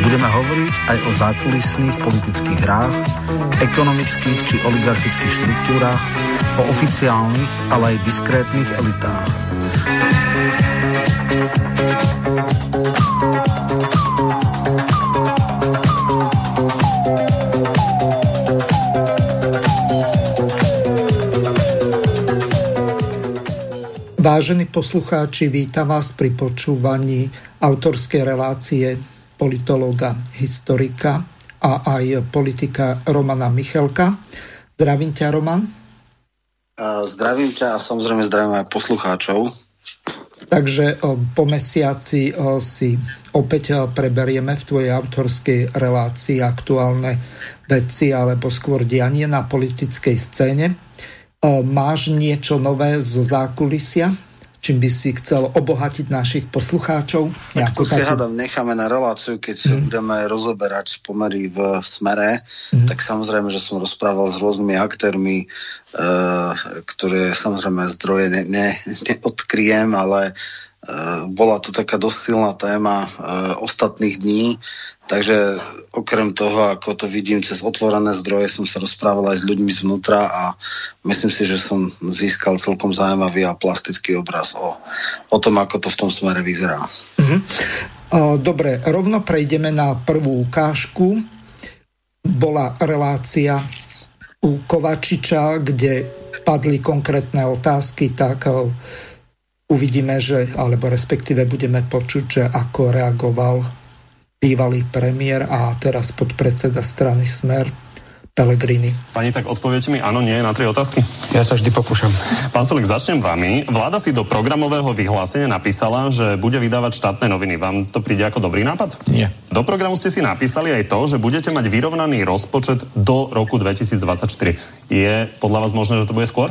Budeme hovoriť aj o zákulisných politických hrách, ekonomických či oligarchických štruktúrach, o oficiálnych, ale aj diskrétnych elitách. Vážení poslucháči, vítam vás pri počúvaní autorskej relácie politológa, historika a aj politika Romana Michelka. Zdravím ťa, Roman. Zdravím ťa a samozrejme zdravím aj poslucháčov. Takže po mesiaci si opäť preberieme v tvojej autorskej relácii aktuálne veci alebo skôr dianie na politickej scéne. Máš niečo nové zo zákulisia? Čím by si chcel obohatiť našich poslucháčov? Tak to si takú... hádam necháme na reláciu, keď mm. budeme rozoberať pomery v smere, mm. tak samozrejme, že som rozprával s rôznymi aktérmi, uh, ktoré samozrejme zdroje ne, ne, neodkryjem, ale uh, bola to taká dosť silná téma uh, ostatných dní. Takže okrem toho, ako to vidím cez otvorené zdroje, som sa rozprával aj s ľuďmi zvnútra a myslím si, že som získal celkom zaujímavý a plastický obraz o, o tom, ako to v tom smere vyzerá. Mm-hmm. Dobre, rovno prejdeme na prvú ukážku. Bola relácia u Kovačiča, kde padli konkrétne otázky, tak uvidíme, že, alebo respektíve budeme počuť, že ako reagoval bývalý premiér a teraz podpredseda strany Smer Pelegrini. Pani, tak odpoviete mi áno, nie na tri otázky? Ja sa vždy pokúšam. Pán Solik, začnem vami. Vláda si do programového vyhlásenia napísala, že bude vydávať štátne noviny. Vám to príde ako dobrý nápad? Nie. Do programu ste si napísali aj to, že budete mať vyrovnaný rozpočet do roku 2024. Je podľa vás možné, že to bude skôr?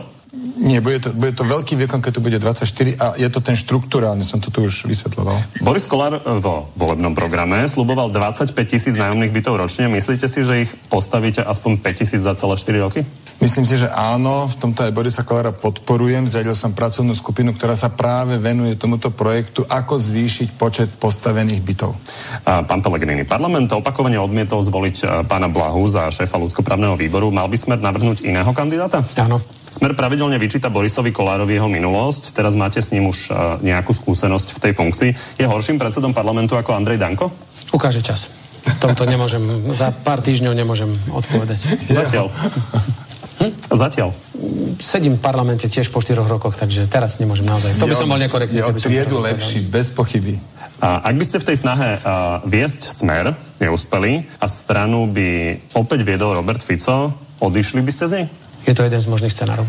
Nie, bude to, bude to veľký výkon, keď to bude 24 a je to ten štruktúrálny, som to tu už vysvetloval. Boris Kolár vo volebnom programe sluboval 25 tisíc nájomných bytov ročne. Myslíte si, že ich postavíte aspoň 5 tisíc za celé 4 roky? Myslím si, že áno, v tomto aj Borisa Kolára podporujem. Zriadil som pracovnú skupinu, ktorá sa práve venuje tomuto projektu, ako zvýšiť počet postavených bytov. Pán Pelegrini, parlament opakovane odmietol zvoliť a, pána Blahu za šéfa ľudskoprávneho výboru. Mal by sme navrhnúť iného kandidáta? Áno. Smer pravidelne vyčíta Borisovi Kolárovi jeho minulosť. Teraz máte s ním už a, nejakú skúsenosť v tej funkcii. Je horším predsedom parlamentu ako Andrej Danko? Ukáže čas. Tomto nemôžem, za pár týždňov nemôžem odpovedať. Zatiaľ. Hm? Zatiaľ. Sedím v parlamente tiež po 4 rokoch, takže teraz nemôžem naozaj. To by som bol nekorektný. Je o triedu lepší, bez pochyby. A ak by ste v tej snahe uh, viesť smer neúspeli a stranu by opäť viedol Robert Fico, odišli by ste z nej? Je to jeden z možných scenárov.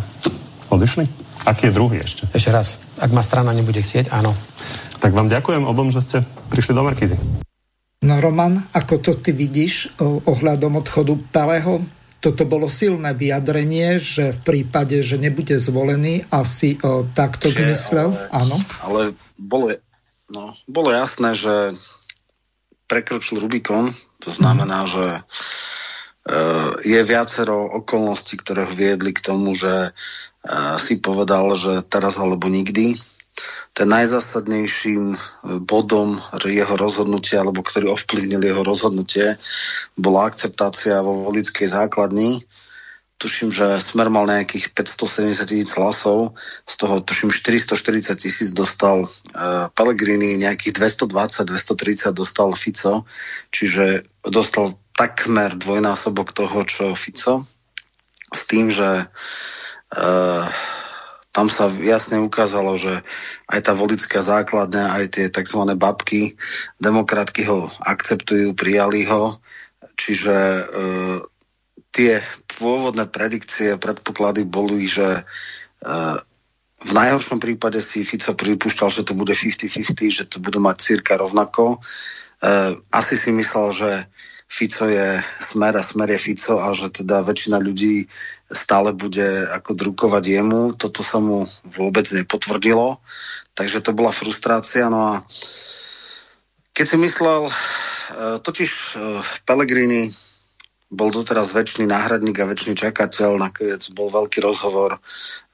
Odišli? Aký je druhý ešte? Ešte raz. Ak ma strana nebude chcieť, áno. Tak vám ďakujem obom, že ste prišli do Markízy. No Roman, ako to ty vidíš ohľadom odchodu Peleho? Toto bolo silné vyjadrenie, že v prípade, že nebude zvolený, asi o, takto Čiže, myslel. Ale, Áno. Ale bolo, no, bolo jasné, že prekročil Rubikon, to znamená, že e, je viacero okolností, ktoré viedli k tomu, že e, si povedal, že teraz alebo nikdy ten najzásadnejším e, bodom jeho rozhodnutia, alebo ktorý ovplyvnil jeho rozhodnutie, bola akceptácia vo volickej základni. Tuším, že Smer mal nejakých 570 tisíc hlasov, z toho tuším 440 tisíc dostal uh, Pellegrini, nejakých 220-230 dostal Fico, čiže dostal takmer dvojnásobok toho, čo Fico, s tým, že uh, tam sa jasne ukázalo, že aj tá volická základňa, aj tie tzv. babky, demokratky ho akceptujú, prijali ho, čiže e, tie pôvodné predikcie, predpoklady boli, že e, v najhoršom prípade si Fico pripúšťal, že to bude 50-50, že to budú mať cirka rovnako. E, asi si myslel, že Fico je smer a smer je Fico a že teda väčšina ľudí stále bude ako drukovať jemu. Toto sa mu vôbec nepotvrdilo, takže to bola frustrácia. No a keď si myslel, e, totiž e, Pellegrini bol doteraz väčší náhradník a väčší čakateľ. Nakoniec bol veľký rozhovor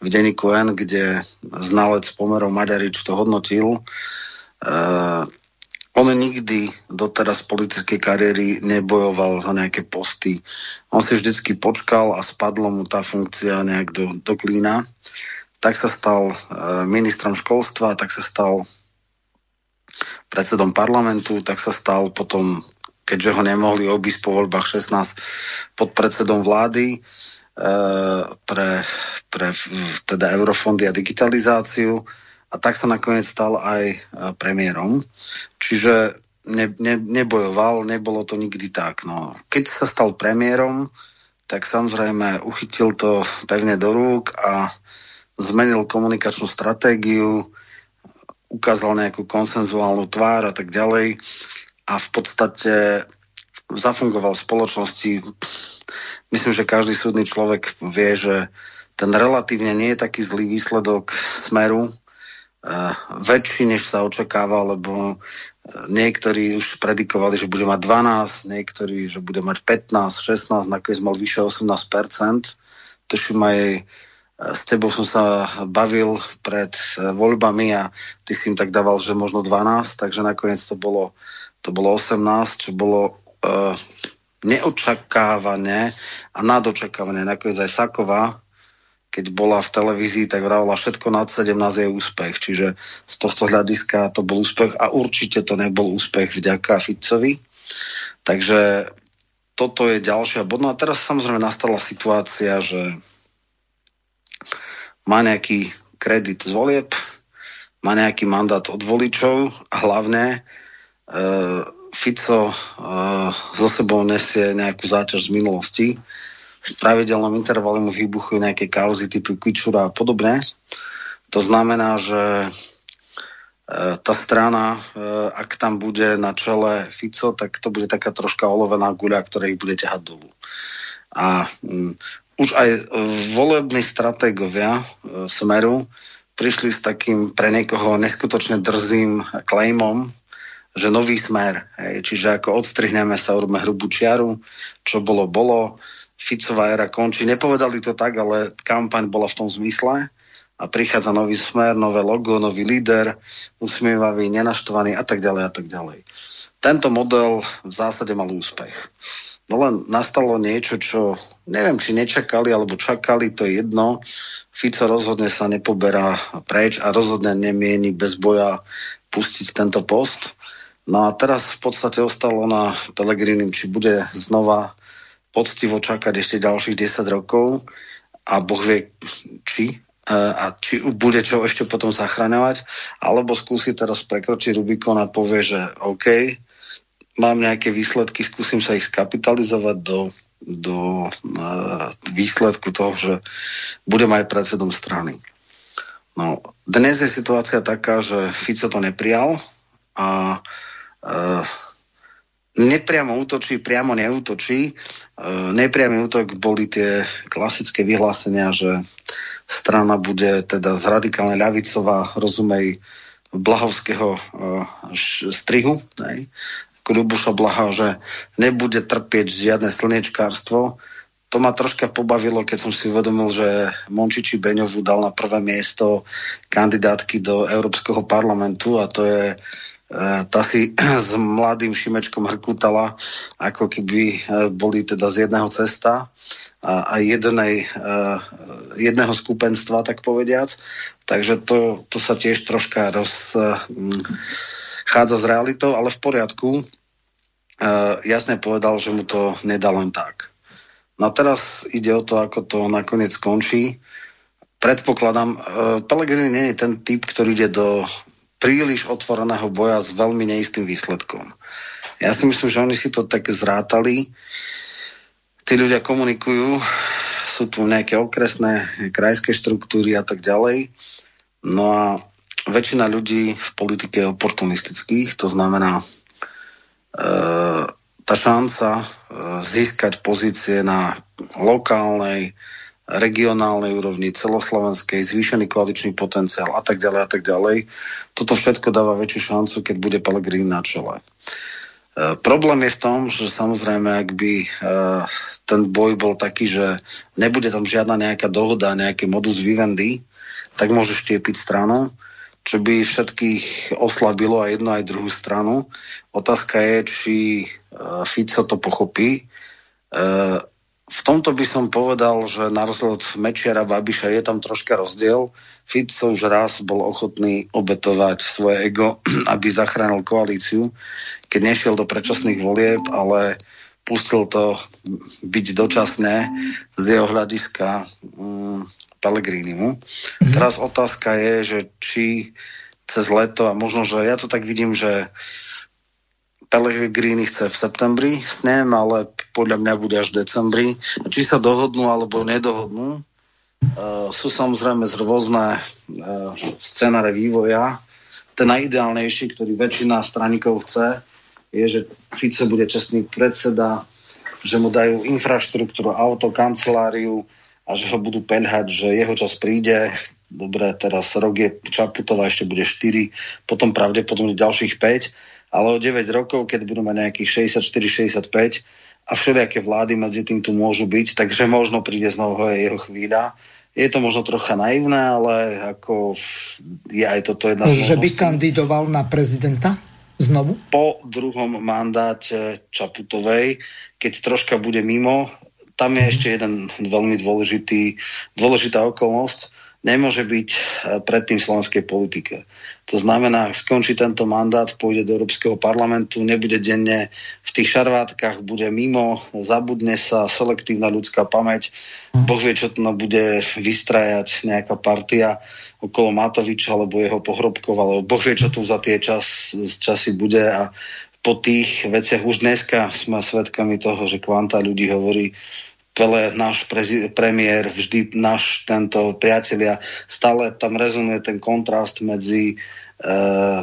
v denníku N, kde znalec pomerov Maďarič to hodnotil. On nikdy doteraz politickej kariéry nebojoval za nejaké posty. On si vždycky počkal a spadlo mu tá funkcia nejak do, do klína. Tak sa stal uh, ministrom školstva, tak sa stal predsedom parlamentu, tak sa stal potom keďže ho nemohli obísť po voľbách 16 pod predsedom vlády e, pre, pre teda eurofondy a digitalizáciu a tak sa nakoniec stal aj e, premiérom. Čiže ne, ne, nebojoval, nebolo to nikdy tak. No. Keď sa stal premiérom, tak samozrejme uchytil to pevne do rúk a zmenil komunikačnú stratégiu, ukázal nejakú konsenzuálnu tvár a tak ďalej a v podstate zafungoval v spoločnosti. Myslím, že každý súdny človek vie, že ten relatívne nie je taký zlý výsledok smeru, väčší, než sa očakáva, lebo uh, niektorí už predikovali, že bude mať 12, niektorí, že bude mať 15, 16, nakoniec mal vyše 18%. Tuším aj uh, s tebou som sa bavil pred voľbami a ty si im tak dával, že možno 12, takže nakoniec to bolo to bolo 18, čo bolo uh, neočakávané a nadočakávané. Nakoniec aj Saková, keď bola v televízii, tak vravila všetko nad 17 je úspech. Čiže z tohto hľadiska to bol úspech a určite to nebol úspech vďaka Ficovi. Takže toto je ďalšia bod. No a teraz samozrejme nastala situácia, že má nejaký kredit z volieb, má nejaký mandát od voličov a hlavne uh, Fico uh, zo sebou nesie nejakú záťaž z minulosti. V pravidelnom intervale mu vybuchujú nejaké kauzy typu Kičura a podobne. To znamená, že uh, tá strana, uh, ak tam bude na čele Fico, tak to bude taká troška olovená guľa, ktorá ich bude ťahať dolu. A um, už aj uh, volební stratégovia Smeru prišli s takým pre niekoho neskutočne drzým claimom, že nový smer, hej, čiže ako odstrihneme sa, urobíme hrubú čiaru, čo bolo, bolo, Ficová era končí. Nepovedali to tak, ale kampaň bola v tom zmysle a prichádza nový smer, nové logo, nový líder, usmievavý, nenaštvaný a tak ďalej a tak ďalej. Tento model v zásade mal úspech. No len nastalo niečo, čo neviem, či nečakali alebo čakali, to je jedno. Fico rozhodne sa nepoberá preč a rozhodne nemieni bez boja pustiť tento post. No a teraz v podstate ostalo na Pelegrinim, či bude znova poctivo čakať ešte ďalších 10 rokov a Boh vie, či e, a či bude čo ešte potom zachraňovať, alebo skúsi teraz prekročiť Rubikon a povie, že OK, mám nejaké výsledky, skúsim sa ich skapitalizovať do, do uh, výsledku toho, že budem aj predsedom strany. No, dnes je situácia taká, že Fico to neprijal a uh, nepriamo útočí, priamo neútočí. Uh, nepriamy útok boli tie klasické vyhlásenia, že strana bude teda z radikálne ľavicová, rozumej, blahovského uh, strihu, nej? Ľubuša Blaha, že nebude trpieť žiadne slnečkárstvo. To ma troška pobavilo, keď som si uvedomil, že Mončiči Beňovu dal na prvé miesto kandidátky do Európskeho parlamentu a to je E, tá si s mladým Šimečkom hrkutala, ako keby e, boli teda z jedného cesta a, a jednej, e, jedného skupenstva, tak povediac. Takže to, to sa tiež troška rozchádza s realitou, ale v poriadku. Jasne povedal, že mu to nedá len tak. No a teraz ide o to, ako to nakoniec skončí. Predpokladám, Pelegrini nie je ten typ, ktorý ide do príliš otvoreného boja s veľmi neistým výsledkom. Ja si myslím, že oni si to tak zrátali. Tí ľudia komunikujú, sú tu nejaké okresné, krajské štruktúry a tak ďalej. No a väčšina ľudí v politike je oportunistických, to znamená, e, tá šanca získať pozície na lokálnej, regionálnej úrovni, celoslovenskej, zvýšený koaličný potenciál a tak ďalej a tak ďalej. Toto všetko dáva väčšiu šancu, keď bude Pellegrini na čele. E, problém je v tom, že samozrejme, ak by e, ten boj bol taký, že nebude tam žiadna nejaká dohoda, nejaký modus vivendi, tak môže štiepiť stranu, čo by všetkých oslabilo aj jednu aj druhú stranu. Otázka je, či e, Fico to pochopí v tomto by som povedal, že na rozdiel od Mečiara Babiša je tam troška rozdiel. Fico už raz bol ochotný obetovať svoje ego, aby zachránil koalíciu, keď nešiel do predčasných volieb, ale pustil to byť dočasné z jeho hľadiska um, Pellegrinimu. Mm-hmm. Teraz otázka je, že či cez leto, a možno, že ja to tak vidím, že Pellegrini chce v septembri s ním, ale podľa mňa bude až v decembri. Či sa dohodnú alebo nedohodnú, uh, sú samozrejme z rôzne uh, scenáre vývoja. Ten najideálnejší, ktorý väčšina straníkov chce, je, že Fico bude čestný predseda, že mu dajú infraštruktúru, auto, kanceláriu a že ho budú penhať, že jeho čas príde. Dobre, teraz rok je Čaputová, ešte bude 4, potom pravdepodobne ďalších 5 ale o 9 rokov, keď budú mať nejakých 64-65 a všelijaké vlády medzi tým tu môžu byť, takže možno príde znovu jeho chvíľa. Je to možno trocha naivné, ale ako je aj toto jedna z Že by kandidoval na prezidenta znovu? Po druhom mandáte Čaputovej, keď troška bude mimo, tam je ešte jeden veľmi dôležitý, dôležitá okolnosť nemôže byť e, predtým v slovenskej politike. To znamená, skončí tento mandát, pôjde do Európskeho parlamentu, nebude denne v tých šarvátkach, bude mimo, zabudne sa selektívna ľudská pamäť. Boh vie, čo to bude vystrajať nejaká partia okolo Matoviča alebo jeho pohrobkov, alebo Boh vie, čo tu za tie čas, časy bude a po tých veciach už dneska sme svedkami toho, že kvanta ľudí hovorí, Pele, náš prezi- premiér, vždy náš tento priatelia, stále tam rezonuje ten kontrast medzi e,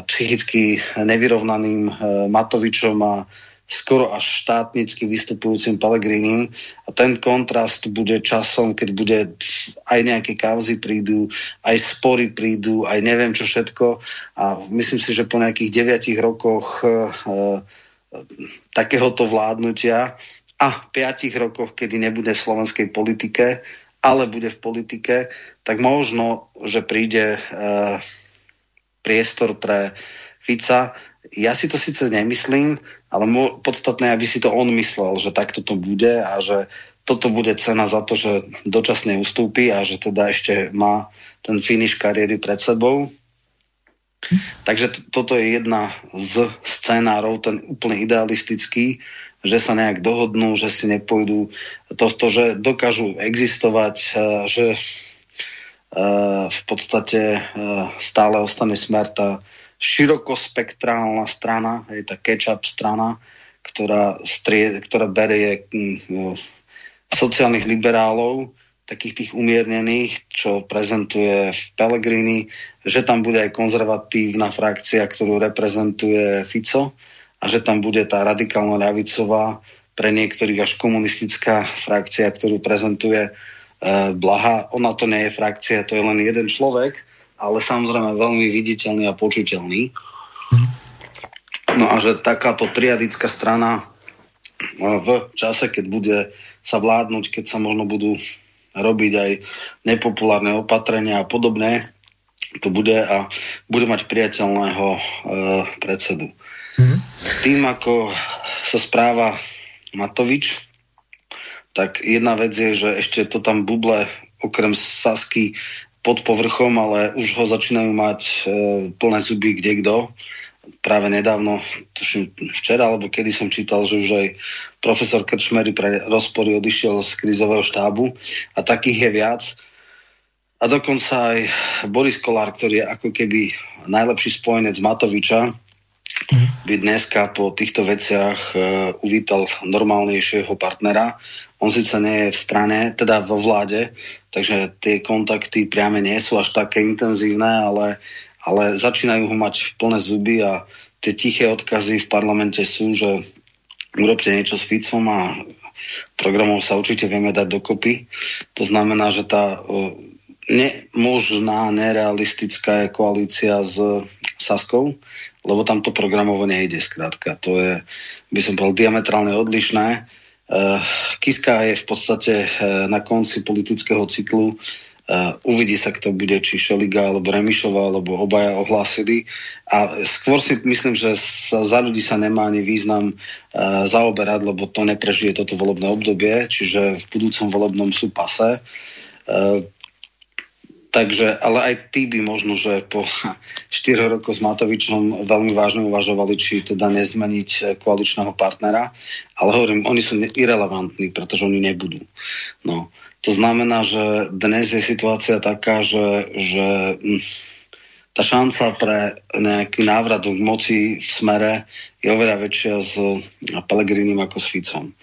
psychicky nevyrovnaným e, Matovičom a skoro až štátnicky vystupujúcim Pelegrinim. A ten kontrast bude časom, keď bude aj nejaké kauzy prídu, aj spory prídu, aj neviem čo všetko. A myslím si, že po nejakých deviatich rokoch e, e, takéhoto vládnutia a 5 rokoch, kedy nebude v slovenskej politike, ale bude v politike, tak možno, že príde e, priestor pre Fica. Ja si to síce nemyslím, ale mo- podstatné, aby si to on myslel, že takto to bude a že toto bude cena za to, že dočasne ustúpi a že teda ešte má ten finish kariéry pred sebou. Takže t- toto je jedna z scenárov, ten úplne idealistický, že sa nejak dohodnú, že si nepôjdu to, to že dokážu existovať, eh, že eh, v podstate eh, stále ostane smer tá širokospektrálna strana, je tá catch-up strana, ktorá, strie, ktorá berie hm, sociálnych liberálov, takých tých umiernených, čo prezentuje v Pellegrini, že tam bude aj konzervatívna frakcia, ktorú reprezentuje Fico a že tam bude tá radikálna ľavicová, pre niektorých až komunistická frakcia, ktorú prezentuje e, Blaha. Ona to nie je frakcia, to je len jeden človek, ale samozrejme veľmi viditeľný a počuteľný. No a že takáto triadická strana e, v čase, keď bude sa vládnuť, keď sa možno budú robiť aj nepopulárne opatrenia a podobné, to bude a bude mať priateľného e, predsedu. Tým, ako sa správa Matovič, tak jedna vec je, že ešte to tam buble okrem Sasky pod povrchom, ale už ho začínajú mať e, plné zuby kde kto. Práve nedávno, tuším včera, alebo kedy som čítal, že už aj profesor Krčmery pre rozpory odišiel z krizového štábu a takých je viac. A dokonca aj Boris Kolár, ktorý je ako keby najlepší spojenec Matoviča, by dneska po týchto veciach uh, uvítal normálnejšieho partnera. On síce nie je v strane, teda vo vláde, takže tie kontakty priame nie sú až také intenzívne, ale, ale začínajú ho mať plné zuby a tie tiché odkazy v parlamente sú, že urobte niečo s Ficom a programov sa určite vieme dať dokopy. To znamená, že tá nemožná, nerealistická je koalícia s Saskou, lebo tam to programovo nejde skrátka. To je, by som povedal, diametrálne odlišné. Kiska je v podstate na konci politického cyklu Uh, uvidí sa, kto bude, či Šeliga, alebo Remišova, alebo obaja ohlásili. A skôr si myslím, že sa, za ľudí sa nemá ani význam zaoberať, lebo to neprežije toto volebné obdobie, čiže v budúcom volebnom sú pase. Takže, ale aj tí by možno, že po 4 rokoch s Matovičom veľmi vážne uvažovali, či teda nezmeniť koaličného partnera. Ale hovorím, oni sú irrelevantní, pretože oni nebudú. No. To znamená, že dnes je situácia taká, že, že hm, tá šanca pre nejaký návrat k moci v smere je oveľa väčšia s Pelegrinim ako s Ficom.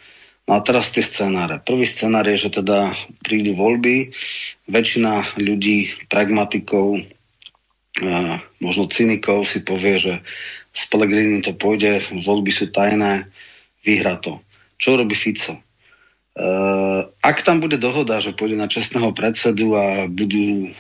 No a teraz tie scenáre. Prvý scenár je, že teda prídu voľby, väčšina ľudí, pragmatikov, možno cynikov si povie, že s Pelegrinim to pôjde, voľby sú tajné, vyhra to. Čo robí Fico? Uh, ak tam bude dohoda, že pôjde na čestného predsedu a budú,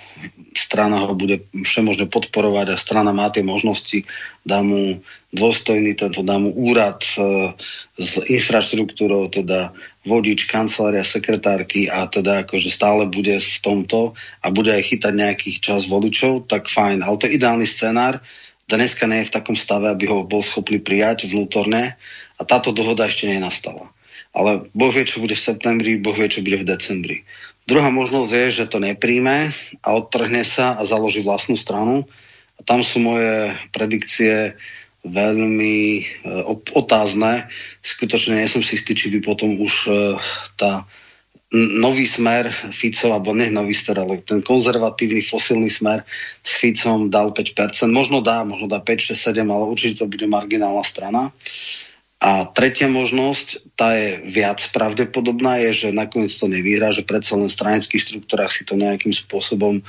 strana ho bude všemožne podporovať a strana má tie možnosti, dá mu dôstojný, tento, dá mu úrad uh, s infraštruktúrou, teda vodič, kancelária, sekretárky a teda akože stále bude v tomto a bude aj chytať nejakých čas voličov, tak fajn. Ale to je ideálny scenár. Dneska nie je v takom stave, aby ho bol schopný prijať vnútorne a táto dohoda ešte nenastala. Ale Boh vie, čo bude v septembri, Boh vie, čo bude v decembri. Druhá možnosť je, že to nepríjme a odtrhne sa a založí vlastnú stranu. A tam sú moje predikcie veľmi e, otázne. Skutočne nie som si istý, či by potom už e, tá nový smer Fico, alebo nie nový smer, ale ten konzervatívny fosilný smer s Ficom dal 5%. Možno dá, možno dá 5, 6, 7, ale určite to bude marginálna strana. A tretia možnosť, tá je viac pravdepodobná, je, že nakoniec to nevyhrá, že predsa len v stranických štruktúrach si to nejakým spôsobom e,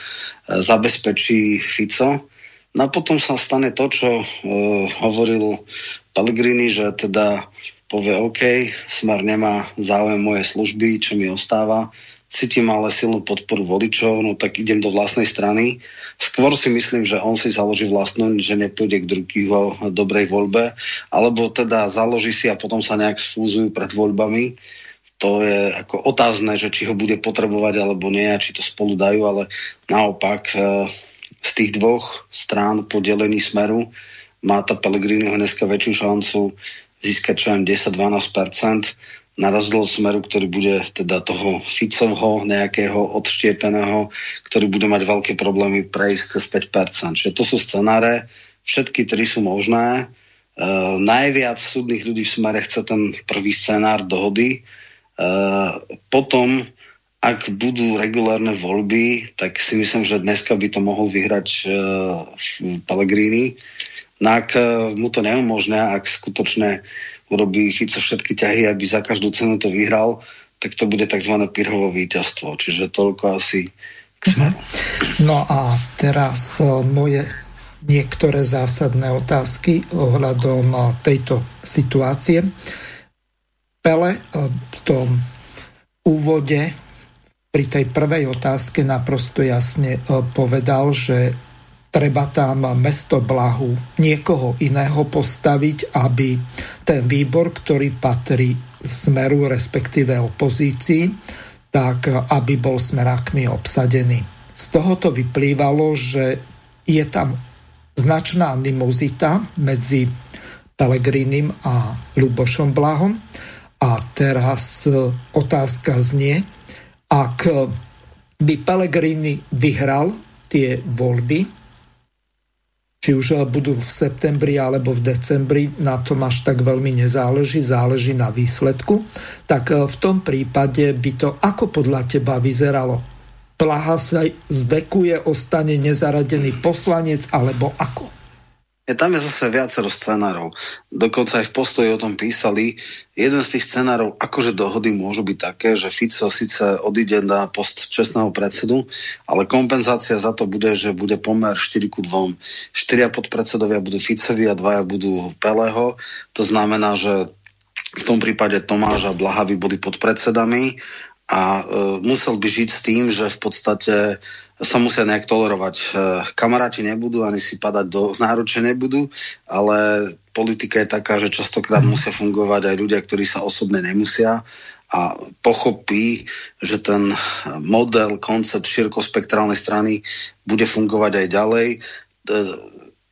zabezpečí Fico. No a potom sa stane to, čo e, hovoril Pellegrini, že teda povie OK, Smer nemá záujem moje služby, čo mi ostáva, cítim ale silnú podporu voličov, no tak idem do vlastnej strany. Skôr si myslím, že on si založí vlastnú, že nepôjde k vo dobrej voľbe, alebo teda založí si a potom sa nejak sfúzujú pred voľbami. To je ako otázne, že či ho bude potrebovať alebo nie, a či to spolu dajú, ale naopak e, z tých dvoch strán podelení smeru má tá Pellegriniho dneska väčšiu šancu získať čo 10-12% na rozdiel smeru, ktorý bude teda toho Ficovho nejakého odštiepeného, ktorý bude mať veľké problémy prejsť cez 5%. Čiže to sú scenáre, všetky tri sú možné. Uh, najviac súdnych ľudí v smere chce ten prvý scenár dohody. Uh, potom, ak budú regulárne voľby, tak si myslím, že dneska by to mohol vyhrať uh, Pellegrini. No ak uh, mu to neumožňa, ak skutočne urobí Fico všetky ťahy, aby za každú cenu to vyhral, tak to bude tzv. pirhovo víťazstvo. Čiže toľko asi k mhm. smeru. No a teraz e, moje niektoré zásadné otázky ohľadom e, tejto situácie. Pele e, v tom úvode pri tej prvej otázke naprosto jasne povedal, že treba tam mesto Blahu niekoho iného postaviť, aby ten výbor, ktorý patrí smeru, respektíve opozícii, tak aby bol smerákmi obsadený. Z tohoto vyplývalo, že je tam značná animozita medzi Pelegrínim a Lubošom Blahom. A teraz otázka znie, ak by Pelegrini vyhral tie voľby, či už eh, budú v septembri alebo v decembri, na tom až tak veľmi nezáleží, záleží na výsledku, tak eh, v tom prípade by to ako podľa teba vyzeralo? Plaha sa zdekuje, ostane nezaradený poslanec alebo ako? Je, tam je zase viacero scenárov. Dokonca aj v postoji o tom písali. Jeden z tých scenárov, akože dohody môžu byť také, že Fico síce odíde na post čestného predsedu, ale kompenzácia za to bude, že bude pomer 4 ku 2. Štyria podpredsedovia budú Ficovi a dvaja budú Peleho. To znamená, že v tom prípade Tomáš a Blaha by boli podpredsedami a e, musel by žiť s tým, že v podstate sa musia nejak tolerovať. E, kamaráti nebudú, ani si padať do náruče nebudú, ale politika je taká, že častokrát musia fungovať aj ľudia, ktorí sa osobne nemusia a pochopí, že ten model, koncept širokospektrálnej strany bude fungovať aj ďalej. E,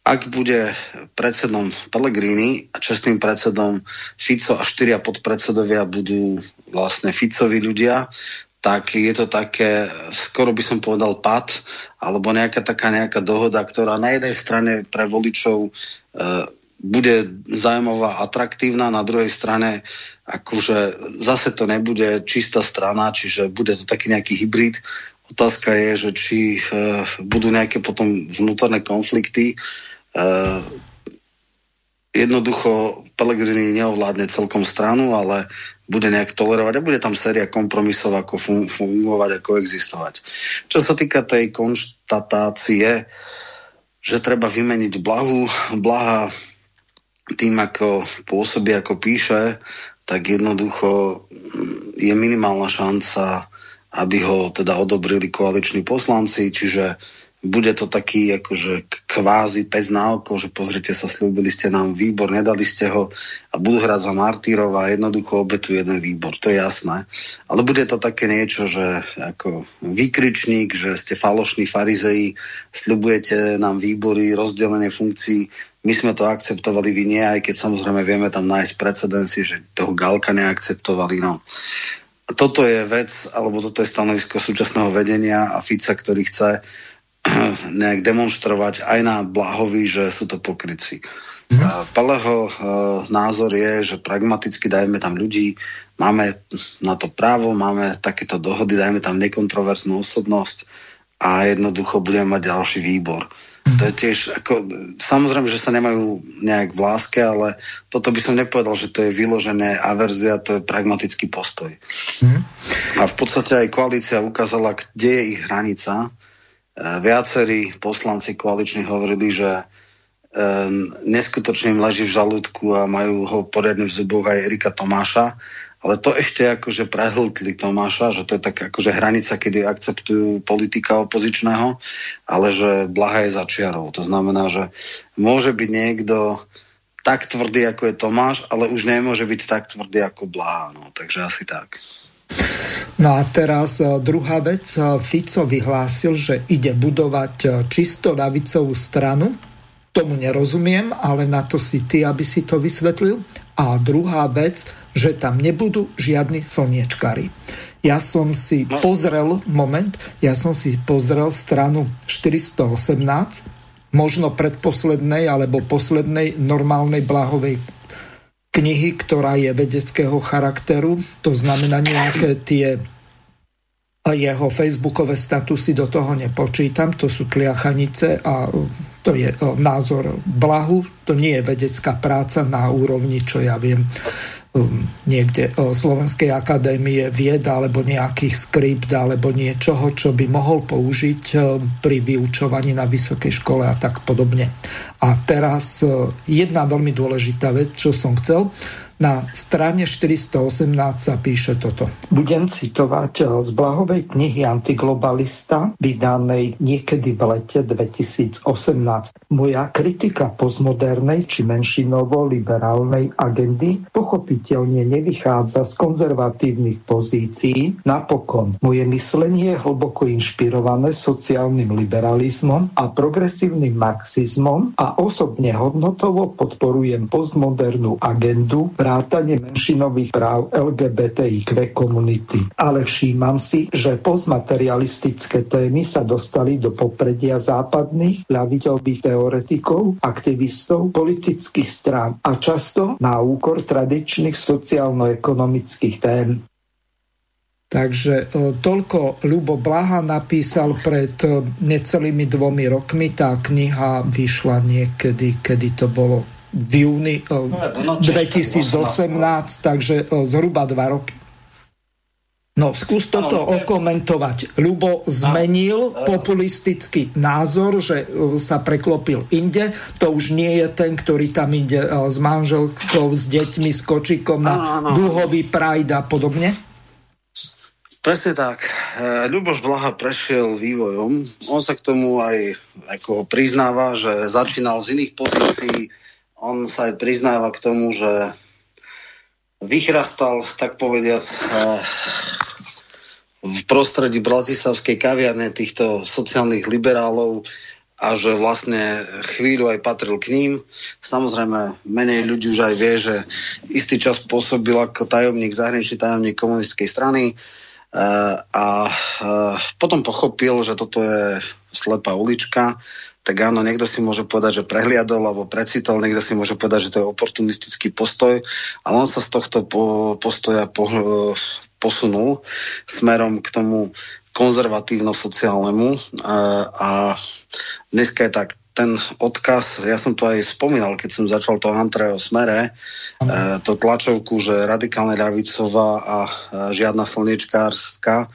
ak bude predsedom Pellegrini a čestným predsedom Fico a štyria podpredsedovia budú vlastne Ficovi ľudia, tak je to také, skoro by som povedal pad, alebo nejaká taká nejaká dohoda, ktorá na jednej strane pre voličov e, bude zaujímavá, atraktívna, na druhej strane akože zase to nebude čistá strana, čiže bude to taký nejaký hybrid. Otázka je, že či e, budú nejaké potom vnútorné konflikty, Uh, jednoducho Pellegrini neovládne celkom stranu, ale bude nejak tolerovať a bude tam séria kompromisov, ako fun- fungovať a koexistovať. Čo sa týka tej konštatácie, že treba vymeniť blahu, blaha tým, ako pôsobí, ako píše, tak jednoducho mm, je minimálna šanca, aby ho teda odobrili koaliční poslanci, čiže bude to taký akože kvázi pes na oko, že pozrite sa, slúbili ste nám výbor, nedali ste ho a budú hrať za martírov a jednoducho obetu jeden výbor, to je jasné. Ale bude to také niečo, že ako výkričník, že ste falošní farizei, slúbujete nám výbory, rozdelenie funkcií, my sme to akceptovali, vy nie, aj keď samozrejme vieme tam nájsť precedensy, že toho Galka neakceptovali. No. Toto je vec, alebo toto je stanovisko súčasného vedenia a Fica, ktorý chce nejak demonstrovať aj na Blahovi, že sú to pokryci. Mm. Peleho uh, názor je, že pragmaticky dajme tam ľudí, máme na to právo, máme takéto dohody, dajme tam nekontroverznú osobnosť a jednoducho budeme mať ďalší výbor. Mm. To je tiež, ako, samozrejme, že sa nemajú nejak v láske, ale toto by som nepovedal, že to je vyložené averzia, to je pragmatický postoj. Mm. A v podstate aj koalícia ukázala, kde je ich hranica, viacerí poslanci koaliční hovorili, že neskutočne im leží v žalúdku a majú ho poriadne v zuboch aj Erika Tomáša, ale to ešte akože prehltli Tomáša, že to je tak akože hranica, kedy akceptujú politika opozičného, ale že Blaha je začiarov. To znamená, že môže byť niekto tak tvrdý, ako je Tomáš, ale už nemôže byť tak tvrdý ako Blaha. No, takže asi tak. No a teraz e, druhá vec. E, Fico vyhlásil, že ide budovať e, čisto ľavicovú stranu. Tomu nerozumiem, ale na to si ty, aby si to vysvetlil. A druhá vec, že tam nebudú žiadni slniečkári. Ja som si no. pozrel, moment, ja som si pozrel stranu 418, možno predposlednej alebo poslednej normálnej blahovej knihy, ktorá je vedeckého charakteru, to znamená nejaké tie jeho facebookové statusy do toho nepočítam, to sú tliachanice a to je názor blahu, to nie je vedecká práca na úrovni, čo ja viem, niekde Slovenskej akadémie vied alebo nejakých skript alebo niečoho, čo by mohol použiť um, pri vyučovaní na vysokej škole a tak podobne. A teraz uh, jedna veľmi dôležitá vec, čo som chcel, na strane 418 sa píše toto. Budem citovať eh, z blahovej knihy Antiglobalista, vydanej niekedy v lete 2018. Moja kritika postmodernej či menšinovo-liberálnej agendy pochopiteľne nevychádza z konzervatívnych pozícií. Napokon, moje myslenie je hlboko inšpirované sociálnym liberalizmom a progresívnym marxizmom a osobne hodnotovo podporujem postmodernú agendu v vrátanie menšinových práv LGBTIQ komunity. Ale všímam si, že postmaterialistické témy sa dostali do popredia západných ľavicových teoretikov, aktivistov, politických strán a často na úkor tradičných sociálno-ekonomických tém. Takže e, toľko Ľubo Blaha napísal pred e, necelými dvomi rokmi. Tá kniha vyšla niekedy, kedy to bolo v júni 2018, eh, no, takže eh, zhruba dva roky. No, skús toto ano, okomentovať. Ľubo zmenil ano, populistický názor, že e, sa preklopil inde. To už nie je ten, ktorý tam ide e, s manželkou, s deťmi, s kočikom na ano, ano. dúhový pride a podobne? Presne tak. E, Ľuboš Blaha prešiel vývojom. On sa k tomu aj ako priznáva, že začínal z iných pozícií. On sa aj priznáva k tomu, že vychrastal, tak povediac, v prostredí bratislavskej kaviarne týchto sociálnych liberálov a že vlastne chvíľu aj patril k ním. Samozrejme, menej ľudí už aj vie, že istý čas pôsobil ako tajomník, zahraničný tajomník komunistickej strany e, a e, potom pochopil, že toto je slepá ulička, tak áno, niekto si môže povedať, že prehliadol alebo precitol, niekto si môže povedať, že to je oportunistický postoj, ale on sa z tohto postoja posunul smerom k tomu konzervatívno-sociálnemu. A, a dneska je tak ten odkaz, ja som to aj spomínal, keď som začal to Antre o smere, e, to tlačovku, že radikálne ľavicová a žiadna slniečkárska,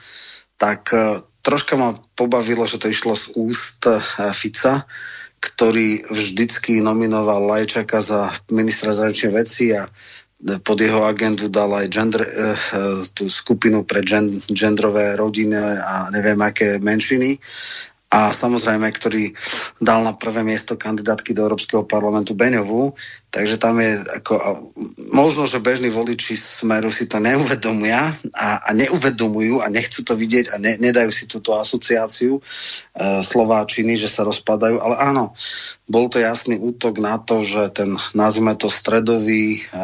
tak e, troška ma pobavilo, že to išlo z úst e, Fica, ktorý vždycky nominoval Lajčaka za ministra zračnej veci a pod jeho agendu dal aj gender, uh, tú skupinu pre gen, genderové rodiny a neviem aké menšiny a samozrejme, ktorý dal na prvé miesto kandidátky do Európskeho parlamentu Beňovú, takže tam je ako, možno, že bežní voliči Smeru si to neuvedomia a, a neuvedomujú a nechcú to vidieť a ne, nedajú si túto asociáciu e, Slováčiny, že sa rozpadajú, ale áno, bol to jasný útok na to, že ten, nazvime to stredový, e,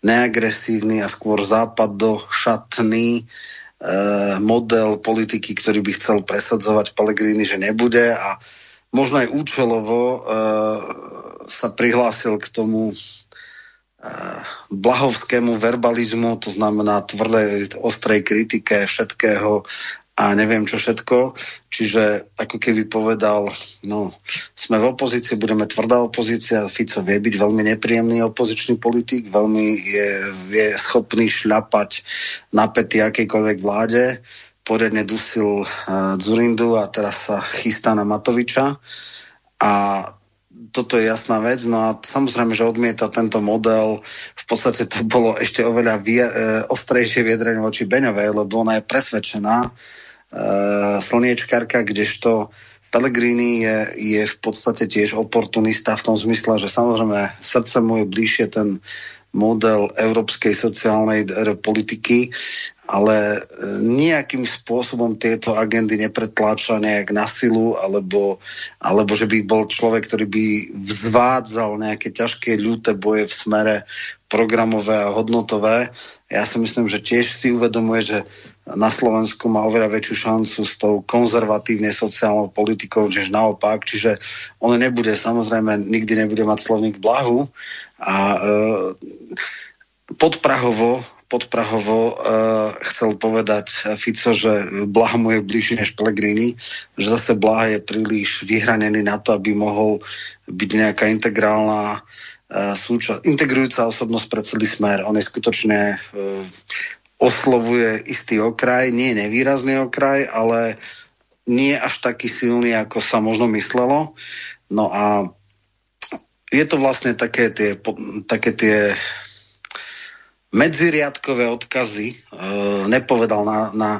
neagresívny a skôr západo-šatný Eh, model politiky, ktorý by chcel presadzovať Pellegrini, že nebude a možno aj účelovo uh, sa prihlásil k tomu uh, blahovskému verbalizmu, to znamená tvrdej, ostrej kritike všetkého a neviem čo všetko. Čiže ako keby povedal, no, sme v opozícii, budeme tvrdá opozícia, Fico vie byť veľmi nepríjemný opozičný politik, veľmi je, je schopný šľapať na pety akejkoľvek vláde, poriadne dusil uh, Zurindu a teraz sa chystá na Matoviča. A toto je jasná vec. No a samozrejme, že odmieta tento model. V podstate to bolo ešte oveľa vie, e, ostrejšie viedrenie voči Beňovej, lebo ona je presvedčená, slniečkarka, kdežto Pellegrini je, je v podstate tiež oportunista v tom zmysle, že samozrejme srdce mu je bližšie ten model európskej sociálnej politiky, ale e, nejakým spôsobom tieto agendy nepretláča nejak na silu, alebo, alebo že by bol človek, ktorý by vzvádzal nejaké ťažké ľúte boje v smere programové a hodnotové. Ja si myslím, že tiež si uvedomuje, že na Slovensku má oveľa väčšiu šancu s tou konzervatívne sociálnou politikou, než naopak. Čiže on nebude, samozrejme, nikdy nebude mať slovník blahu a e, podprahovo podprahovo uh, chcel povedať Fico, že Blaha mu je bližšie než Pellegrini, že zase Blaha je príliš vyhranený na to, aby mohol byť nejaká integrálna uh, súčasť, integrujúca osobnosť pre celý smer. On je skutočne uh, oslovuje istý okraj, nie nevýrazný okraj, ale nie až taký silný, ako sa možno myslelo. No a je to vlastne také tie, také tie medziriadkové odkazy. E, nepovedal na, na,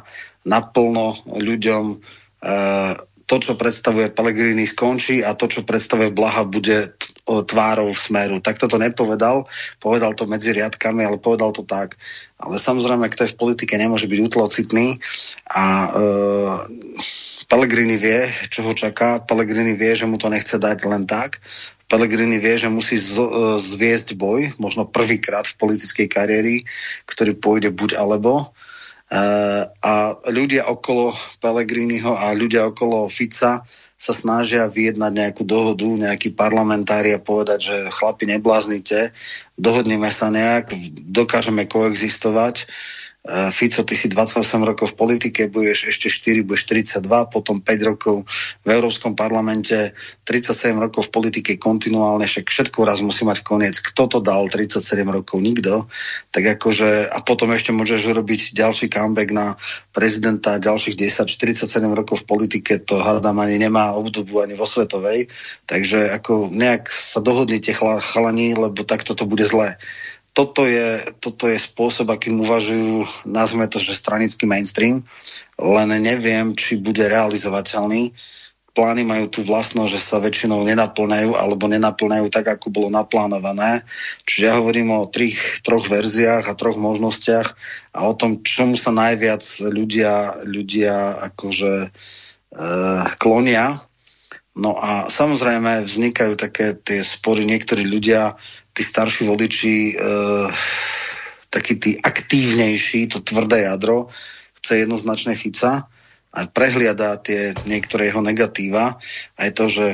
naplno ľuďom e, to, čo predstavuje Pellegrini skončí a to, čo predstavuje Blaha bude tvárou v smeru. Tak toto nepovedal, povedal to medzi riadkami, ale povedal to tak. Ale samozrejme, kto je v politike, nemôže byť útlocitný a e, Pellegrini vie, čo ho čaká. Pellegrini vie, že mu to nechce dať len tak. Pellegrini vie, že musí z, e, zviesť boj, možno prvýkrát v politickej kariéry, ktorý pôjde buď alebo. Eh, a ľudia okolo Pellegriniho a ľudia okolo Fica sa snažia vyjednať nejakú dohodu, nejaký parlamentári a povedať, že chlapi nebláznite, dohodneme sa nejak, dokážeme koexistovať. Eh, Fico, ty si 28 rokov v politike, budeš ešte 4, budeš 42, potom 5 rokov v Európskom parlamente, 37 rokov v politike kontinuálne, však všetko raz musí mať koniec. Kto to dal 37 rokov? Nikto. Tak akože, a potom ešte môžeš urobiť ďalší comeback na prezidenta ďalších 10, 47 rokov v politike, to hádam ani nemá obdobu ani vo svetovej. Takže ako nejak sa dohodnite chalani, lebo takto to bude zlé toto je, toto je spôsob, akým uvažujú, nazvime to, že stranický mainstream, len neviem, či bude realizovateľný. Plány majú tú vlastnosť, že sa väčšinou nenaplňajú alebo nenaplňajú tak, ako bolo naplánované. Čiže ja hovorím o trich, troch verziách a troch možnostiach a o tom, čomu sa najviac ľudia, ľudia akože e, klonia. No a samozrejme vznikajú také tie spory, niektorí ľudia tí starší voliči, e, takí tí aktívnejší, to tvrdé jadro, chce jednoznačne Fica a prehliada tie niektoré jeho negatíva. A je to, že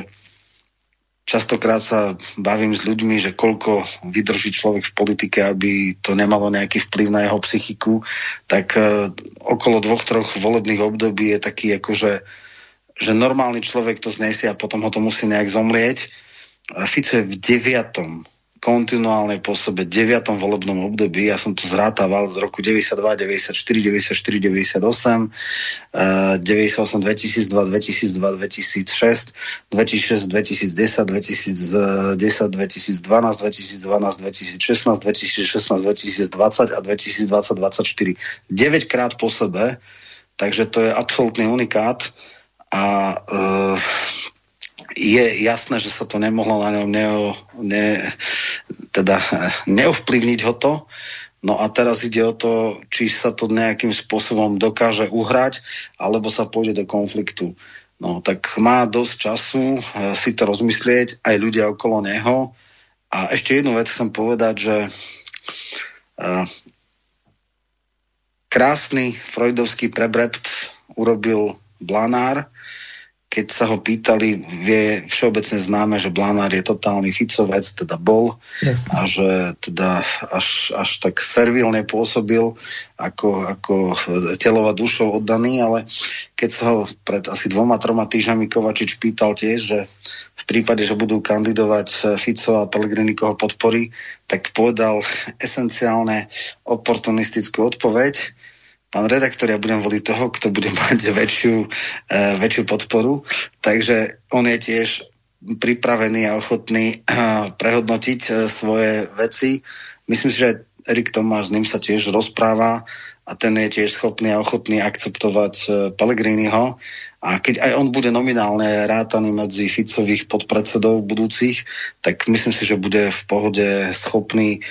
častokrát sa bavím s ľuďmi, že koľko vydrží človek v politike, aby to nemalo nejaký vplyv na jeho psychiku, tak e, okolo dvoch, troch volebných období je taký akože že normálny človek to znesie a potom ho to musí nejak zomlieť. Fico je v deviatom kontinuálnej pôsobe 9. volebnom období. Ja som to zrátával z roku 92, 94, 94, 98, 98, 2002, 2002, 2006, 2006, 2010, 2010, 2012, 2012, 2016, 2016, 2020 a 2020, 2024. 9 krát po sebe, takže to je absolútny unikát a uh, je jasné, že sa to nemohlo na ňom neo, ne, teda neovplyvniť ho to. No a teraz ide o to, či sa to nejakým spôsobom dokáže uhrať, alebo sa pôjde do konfliktu. No tak má dosť času eh, si to rozmyslieť aj ľudia okolo neho. A ešte jednu vec chcem povedať, že uh, krásny freudovský prebrept urobil Blanár, keď sa ho pýtali, vie všeobecne známe, že Blanár je totálny Ficovec, teda bol Jasne. a že teda až, až tak servilne pôsobil ako, ako telová dušou oddaný, ale keď sa ho pred asi dvoma, troma týždňami Kovačič pýtal tiež, že v prípade, že budú kandidovať Fico a Pellegrini koho podporí, tak povedal esenciálne oportunistickú odpoveď, pán redaktor, ja budem voliť toho, kto bude mať väčšiu, uh, väčšiu podporu. Takže on je tiež pripravený a ochotný uh, prehodnotiť uh, svoje veci. Myslím si, že Erik Tomáš s ním sa tiež rozpráva a ten je tiež schopný a ochotný akceptovať uh, Pellegriniho. A keď aj on bude nominálne rátaný medzi Ficových podpredsedov budúcich, tak myslím si, že bude v pohode schopný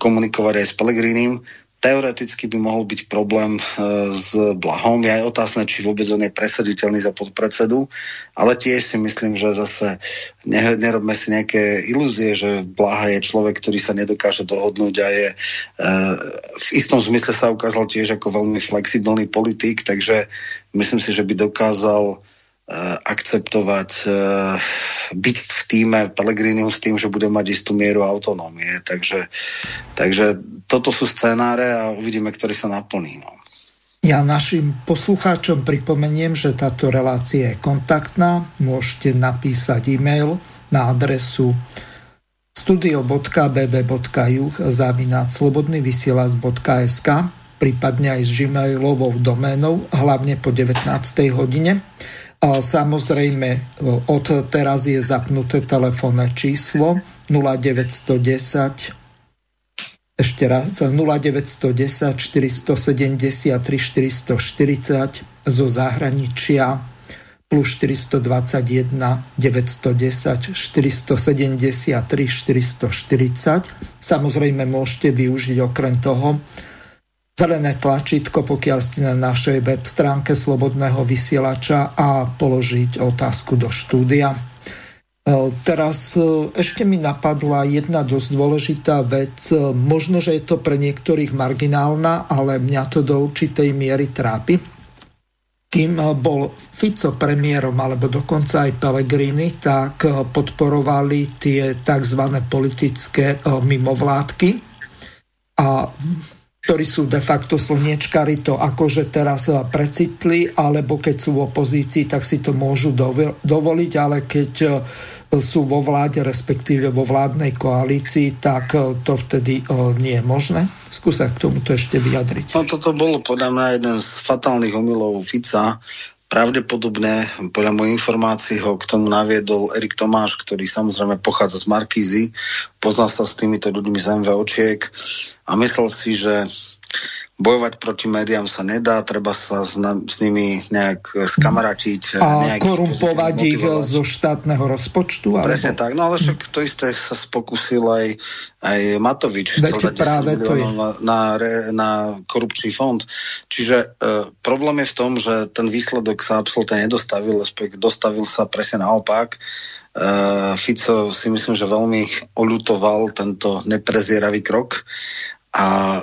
komunikovať aj s Pellegrinim teoreticky by mohol byť problém e, s Blahom. Je aj otázne, či vôbec on je presaditeľný za podpredsedu, ale tiež si myslím, že zase nerobme si nejaké ilúzie, že Blaha je človek, ktorý sa nedokáže dohodnúť a je e, v istom zmysle sa ukázal tiež ako veľmi flexibilný politik, takže myslím si, že by dokázal akceptovať, eh, byť v týme Pellegriniu s tým, že bude mať istú mieru autonómie. Takže, takže toto sú scenáre a uvidíme, ktorý sa naplní. No. Ja našim poslucháčom pripomeniem, že táto relácia je kontaktná. Môžete napísať e-mail na adresu studio.bb.juh zavinať slobodnyvysielac.sk prípadne aj s gmailovou doménou, hlavne po 19. hodine. Samozrejme, od teraz je zapnuté telefónne číslo 0910 ešte raz 0910 473 440 zo zahraničia plus 421 910 473 440. Samozrejme môžete využiť okrem toho zelené tlačítko, pokiaľ ste na našej web stránke Slobodného vysielača a položiť otázku do štúdia. E, teraz e, ešte mi napadla jedna dosť dôležitá vec. E, možno, že je to pre niektorých marginálna, ale mňa to do určitej miery trápi. Kým bol Fico premiérom, alebo dokonca aj Pellegrini, tak podporovali tie tzv. politické mimovládky. A ktorí sú de facto slniečkári, to akože teraz precitli, alebo keď sú v opozícii, tak si to môžu dovoliť, ale keď sú vo vláde, respektíve vo vládnej koalícii, tak to vtedy nie je možné. Skúsa k tomuto ešte vyjadriť. No toto bolo podľa mňa jeden z fatálnych omylov Fica, Pravdepodobne, podľa mojej informácií, ho k tomu naviedol Erik Tomáš, ktorý samozrejme pochádza z Markízy, poznal sa s týmito ľuďmi z MV očiek a myslel si, že bojovať proti médiám sa nedá, treba sa s, na, s nimi nejak skamaratiť. A korumpovať ich zo štátneho rozpočtu? Alebo... Presne tak, no ale však to isté sa spokusil aj, aj Matovič, chcel dať práve to je. Na, na, na korupčný fond. Čiže e, problém je v tom, že ten výsledok sa absolútne nedostavil, dostavil sa presne naopak. E, Fico si myslím, že veľmi oľutoval tento neprezieravý krok a e,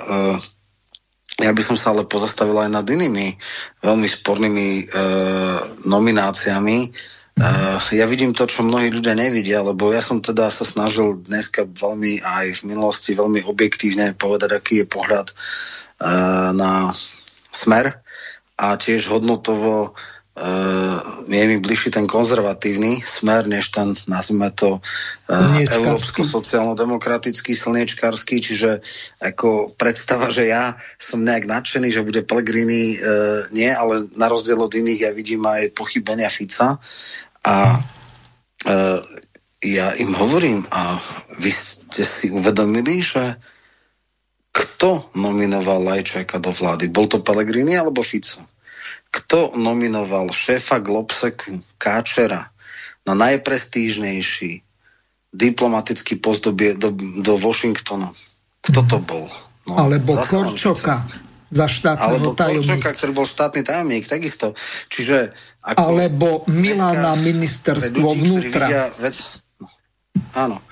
ja by som sa ale pozastavil aj nad inými veľmi spornými e, nomináciami. E, ja vidím to, čo mnohí ľudia nevidia, lebo ja som teda sa snažil dneska veľmi aj v minulosti veľmi objektívne povedať, aký je pohľad e, na smer a tiež hodnotovo je mi bližší ten konzervatívny smer, než ten, nazvime to, uh, európsko-sociálno-demokratický, slniečkarský, čiže ako predstava, že ja som nejak nadšený, že bude Pellegrini, uh, nie, ale na rozdiel od iných ja vidím aj pochybenia Fica a uh, ja im hovorím a vy ste si uvedomili, že kto nominoval Lajčeka do vlády? Bol to Pellegrini alebo Fico? Kto nominoval šéfa Globseku Káčera na najprestížnejší diplomatický post do, do, do Washingtonu. Kto to bol? No, Alebo Korčoka za štátneho Alebo tajomníka. Korčoka, ktorý bol štátny tajomník, takisto. Čiže ako Alebo Milana ministerstvo ľudí, vnútra. Vidia vec, Áno. E,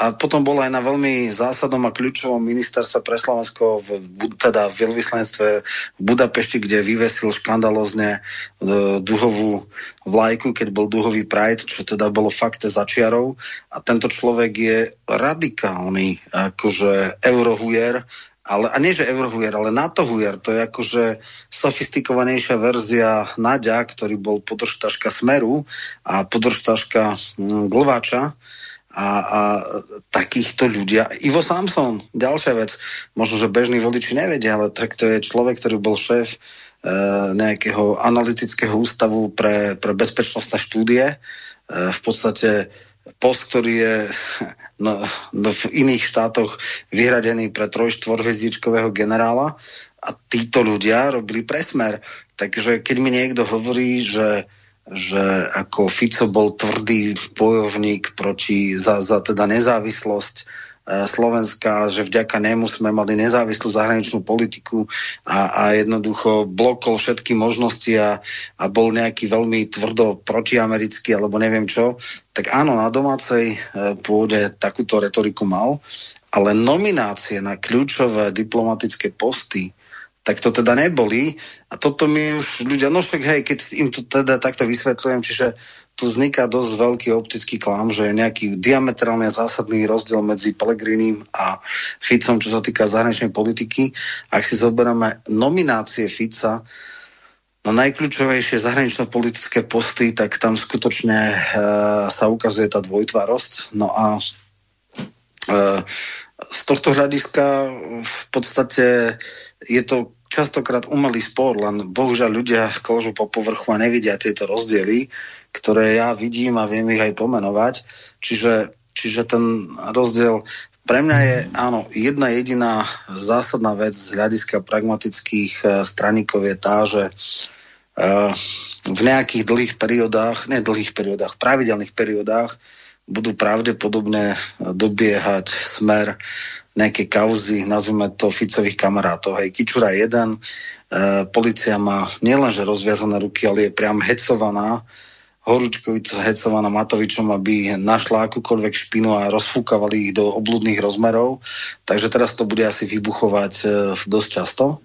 a potom bola aj na veľmi zásadnom a kľúčovom ministerstve pre Slovensko, v, teda v veľvyslanstve v Budapešti, kde vyvesil škandalozne e, duhovú vlajku, keď bol duhový Pride, čo teda bolo fakt začiarov. A tento človek je radikálny, akože eurohujer, ale, a nie, že Eurohujer, ale NATO to je akože sofistikovanejšia verzia Nadia, ktorý bol podržtaška Smeru a podržtaška hm, Glváča a, a takýchto ľudia. Ivo Samson, ďalšia vec, možno, že bežní voliči nevedia, ale tak to je človek, ktorý bol šéf e, nejakého analytického ústavu pre, pre bezpečnostné štúdie. E, v podstate post, ktorý je no, no v iných štátoch vyhradený pre troj-štvorhviezdičkového generála a títo ľudia robili presmer. Takže keď mi niekto hovorí, že že ako Fico bol tvrdý bojovník proti, za, za teda nezávislosť Slovenska, že vďaka nemu sme mali nezávislú zahraničnú politiku a, a jednoducho blokol všetky možnosti a, a bol nejaký veľmi tvrdo protiamerický alebo neviem čo, tak áno, na domácej e, pôde takúto retoriku mal, ale nominácie na kľúčové diplomatické posty tak to teda neboli. A toto mi už ľudia, no však hej, keď im to teda takto vysvetľujem, čiže tu vzniká dosť veľký optický klam, že je nejaký diametrálne zásadný rozdiel medzi Pelegrinim a Ficom, čo sa týka zahraničnej politiky. Ak si zoberieme nominácie Fica na najkľúčovejšie zahranično-politické posty, tak tam skutočne e, sa ukazuje tá dvojtvárosť. No a e, z tohto hľadiska v podstate je to častokrát umelý spor, len bohužiaľ ľudia kložu po povrchu a nevidia tieto rozdiely ktoré ja vidím a viem ich aj pomenovať. Čiže, čiže ten rozdiel pre mňa je, áno, jedna jediná zásadná vec z hľadiska pragmatických uh, straníkov je tá, že uh, v nejakých dlhých periodách, ne dlhých periodách, pravidelných periodách budú pravdepodobne dobiehať smer nejaké kauzy, nazvime to Ficových kamarátov. Hej, Kičura 1, e, policia má nielenže rozviazané ruky, ale je priam hecovaná Horúčkovič hecovaná Matovičom, aby našla akúkoľvek špinu a rozfúkavali ich do obludných rozmerov. Takže teraz to bude asi vybuchovať e, dosť často. E,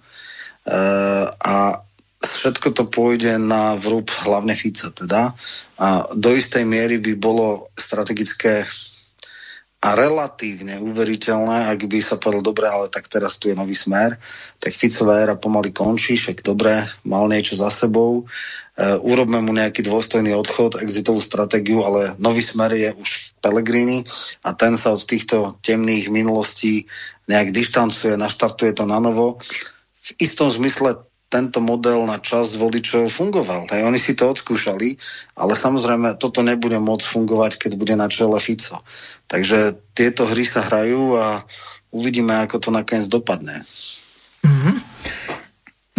a všetko to pôjde na vrúb hlavne Fica teda. A do istej miery by bolo strategické a relatívne uveriteľné, ak by sa povedal, dobre, ale tak teraz tu je nový smer, tak Ficová éra pomaly končí, však dobre, mal niečo za sebou, uh, urobme mu nejaký dôstojný odchod, exitovú stratégiu, ale nový smer je už v Pelegrini a ten sa od týchto temných minulostí nejak dištancuje, naštartuje to na novo. V istom zmysle tento model na čas voličov fungoval. Hej, oni si to odskúšali, ale samozrejme toto nebude môcť fungovať, keď bude na čele Fico. Takže tieto hry sa hrajú a uvidíme, ako to nakoniec dopadne. Mm-hmm.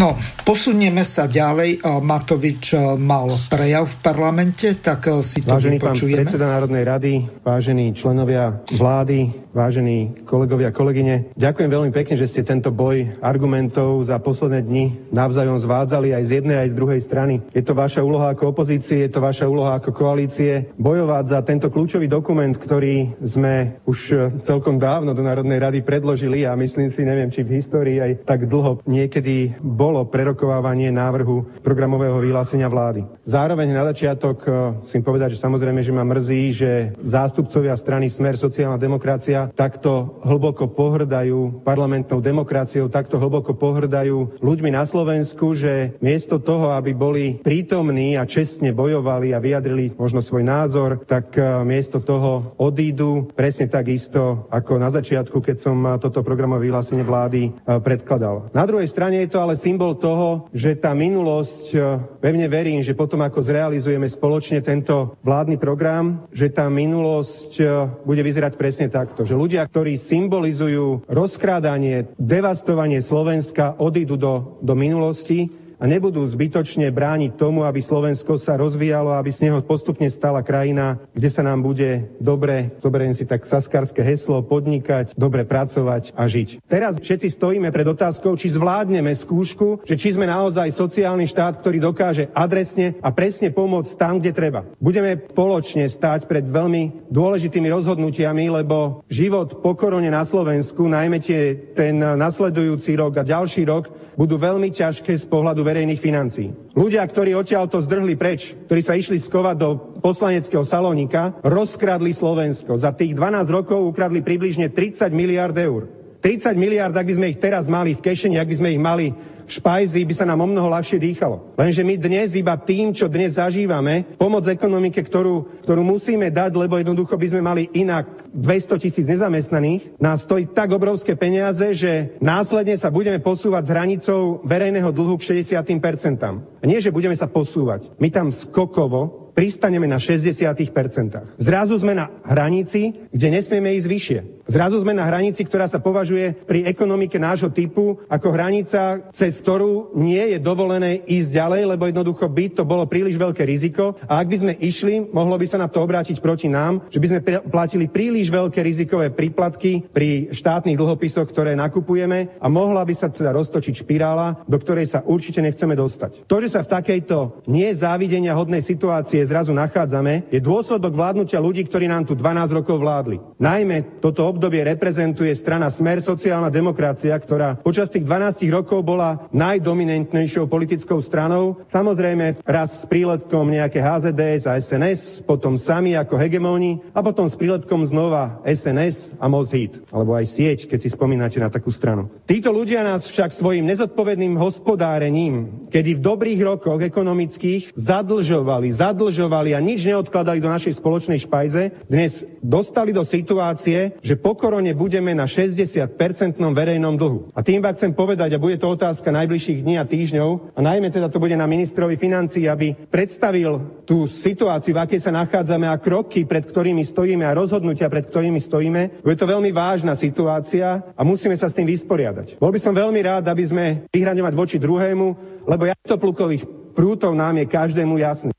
No, posunieme sa ďalej. Matovič mal prejav v parlamente, tak si to Vážený vypočujeme. pán predseda Národnej rady, vážení členovia vlády, vážení kolegovia, kolegyne, ďakujem veľmi pekne, že ste tento boj argumentov za posledné dni navzájom zvádzali aj z jednej, aj z druhej strany. Je to vaša úloha ako opozície, je to vaša úloha ako koalície bojovať za tento kľúčový dokument, ktorý sme už celkom dávno do Národnej rady predložili a myslím si, neviem, či v histórii aj tak dlho niekedy bolo prerokovávanie návrhu programového vyhlásenia vlády. Zároveň na začiatok musím povedať, že samozrejme, že ma mrzí, že zástupcovia strany Smer sociálna demokracia takto hlboko pohrdajú parlamentnou demokraciou, takto hlboko pohrdajú ľuďmi na Slovensku, že miesto toho, aby boli prítomní a čestne bojovali a vyjadrili možno svoj názor, tak eh, miesto toho odídu presne tak isto ako na začiatku, keď som eh, toto programové vyhlásenie vlády predkladal. Na druhej strane je to ale symbol toho, že tá minulosť, e, pevne verím, že potom ako zrealizujeme spoločne tento vládny program, že tá minulosť e, bude vyzerať presne takto. Že ľudia, ktorí symbolizujú rozkrádanie, devastovanie Slovenska, odídu do, do minulosti a nebudú zbytočne brániť tomu, aby Slovensko sa rozvíjalo, aby z neho postupne stala krajina, kde sa nám bude dobre, zoberiem si tak saskarské heslo, podnikať, dobre pracovať a žiť. Teraz všetci stojíme pred otázkou, či zvládneme skúšku, že či sme naozaj sociálny štát, ktorý dokáže adresne a presne pomôcť tam, kde treba. Budeme spoločne stáť pred veľmi dôležitými rozhodnutiami, lebo život po korone na Slovensku, najmä tie, ten nasledujúci rok a ďalší rok, budú veľmi ťažké z pohľadu verejných financií. Ľudia, ktorí odtiaľto zdrhli preč, ktorí sa išli skovať do poslaneckého salónika, rozkradli Slovensko. Za tých 12 rokov ukradli približne 30 miliard eur. 30 miliard, ak by sme ich teraz mali v kešeni, ak by sme ich mali v špajzi, by sa nám o mnoho ľahšie dýchalo. Lenže my dnes iba tým, čo dnes zažívame, pomoc ekonomike, ktorú, ktorú musíme dať, lebo jednoducho by sme mali inak 200 tisíc nezamestnaných, nás stojí tak obrovské peniaze, že následne sa budeme posúvať s hranicou verejného dlhu k 60%. A nie, že budeme sa posúvať. My tam skokovo pristaneme na 60%. Zrazu sme na hranici, kde nesmieme ísť vyššie. Zrazu sme na hranici, ktorá sa považuje pri ekonomike nášho typu ako hranica, cez ktorú nie je dovolené ísť ďalej, lebo jednoducho by to bolo príliš veľké riziko. A ak by sme išli, mohlo by sa na to obrátiť proti nám, že by sme platili príliš veľké rizikové príplatky pri štátnych dlhopisoch, ktoré nakupujeme a mohla by sa teda roztočiť špirála, do ktorej sa určite nechceme dostať. To, že sa v takejto nezávidenia hodnej situácie zrazu nachádzame, je dôsledok vládnutia ľudí, ktorí nám tu 12 rokov vládli. Najmä toto obdobie reprezentuje strana Smer sociálna demokracia, ktorá počas tých 12 rokov bola najdominantnejšou politickou stranou. Samozrejme raz s príletkom nejaké HZDS a SNS, potom sami ako hegemóni a potom s príletkom znova SNS a Mozhit, alebo aj sieť, keď si spomínate na takú stranu. Títo ľudia nás však svojim nezodpovedným hospodárením, kedy v dobrých rokoch ekonomických zadlžovali, zadlžovali a nič neodkladali do našej spoločnej špajze, dnes dostali do situácie, že po korone budeme na 60-percentnom verejnom dlhu. A tým vám chcem povedať, a bude to otázka najbližších dní a týždňov, a najmä teda to bude na ministrovi financí, aby predstavil tú situáciu, v akej sa nachádzame a kroky, pred ktorými stojíme a rozhodnutia, pred ktorými stojíme. Bude to veľmi vážna situácia a musíme sa s tým vysporiadať. Bol by som veľmi rád, aby sme vyhraňovať voči druhému, lebo plukových prútov nám je každému jasný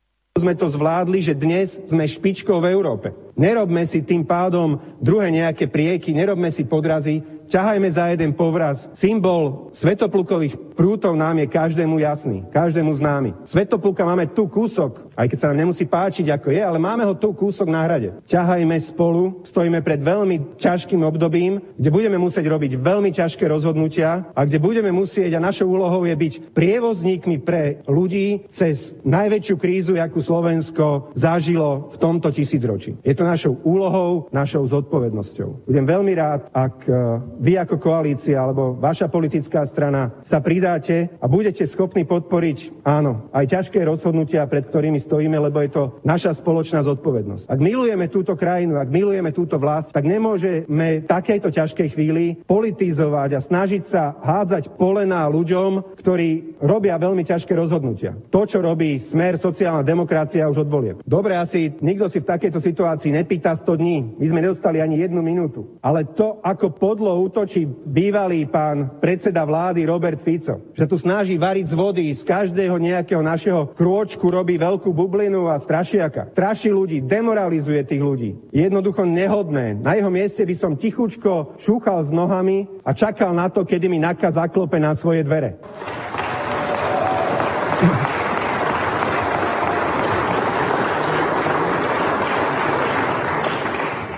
sme to zvládli, že dnes sme špičkou v Európe. Nerobme si tým pádom druhé nejaké prieky, nerobme si podrazy, ťahajme za jeden povraz. Symbol svetoplukových prútov nám je každému jasný, každému známy. Svetopluka máme tu kúsok, aj keď sa nám nemusí páčiť, ako je, ale máme ho tu kúsok na hrade. Ťahajme spolu, stojíme pred veľmi ťažkým obdobím, kde budeme musieť robiť veľmi ťažké rozhodnutia a kde budeme musieť, a našou úlohou je byť prievozníkmi pre ľudí cez najväčšiu krízu, akú Slovensko zažilo v tomto tisícročí. Je to našou úlohou, našou zodpovednosťou. Budem veľmi rád, ak e, vy ako koalícia alebo vaša politická strana sa pridáte a budete schopní podporiť, áno, aj ťažké rozhodnutia, pred ktorými stojíme, lebo je to naša spoločná zodpovednosť. Ak milujeme túto krajinu, ak milujeme túto vlast, tak nemôžeme v takejto ťažkej chvíli politizovať a snažiť sa hádzať polená ľuďom, ktorí robia veľmi ťažké rozhodnutia. To, čo robí smer sociálna demokracia už od volieb. Dobre, asi nikto si v takejto situácii nepýta 100 dní. My sme nedostali ani jednu minútu. Ale to, ako podlo útočí bývalý pán predseda vlády Robert Fico, že tu snaží variť z vody, z každého nejakého našeho krôčku robí veľkú bublinu a strašiaka. Straší ľudí, demoralizuje tých ľudí. Jednoducho nehodné. Na jeho mieste by som tichučko šúchal s nohami a čakal na to, kedy mi nakaz zaklope na svoje dvere.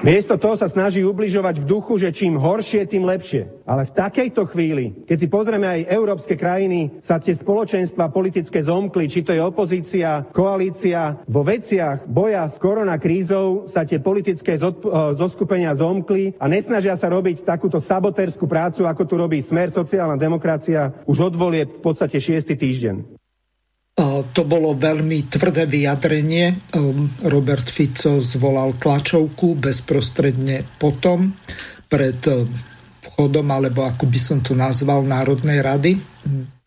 Miesto toho sa snaží ubližovať v duchu, že čím horšie, tým lepšie. Ale v takejto chvíli, keď si pozrieme aj európske krajiny, sa tie spoločenstva politické zomkli, či to je opozícia, koalícia, vo veciach boja s koronakrízou sa tie politické zoskupenia zomkli a nesnažia sa robiť takúto sabotérskú prácu, ako tu robí Smer sociálna demokracia už odvolie v podstate šiestý týždeň. To bolo veľmi tvrdé vyjadrenie. Ehm, Robert Fico zvolal tlačovku bezprostredne potom pred ehm, vchodom, alebo ako by som to nazval, Národnej rady.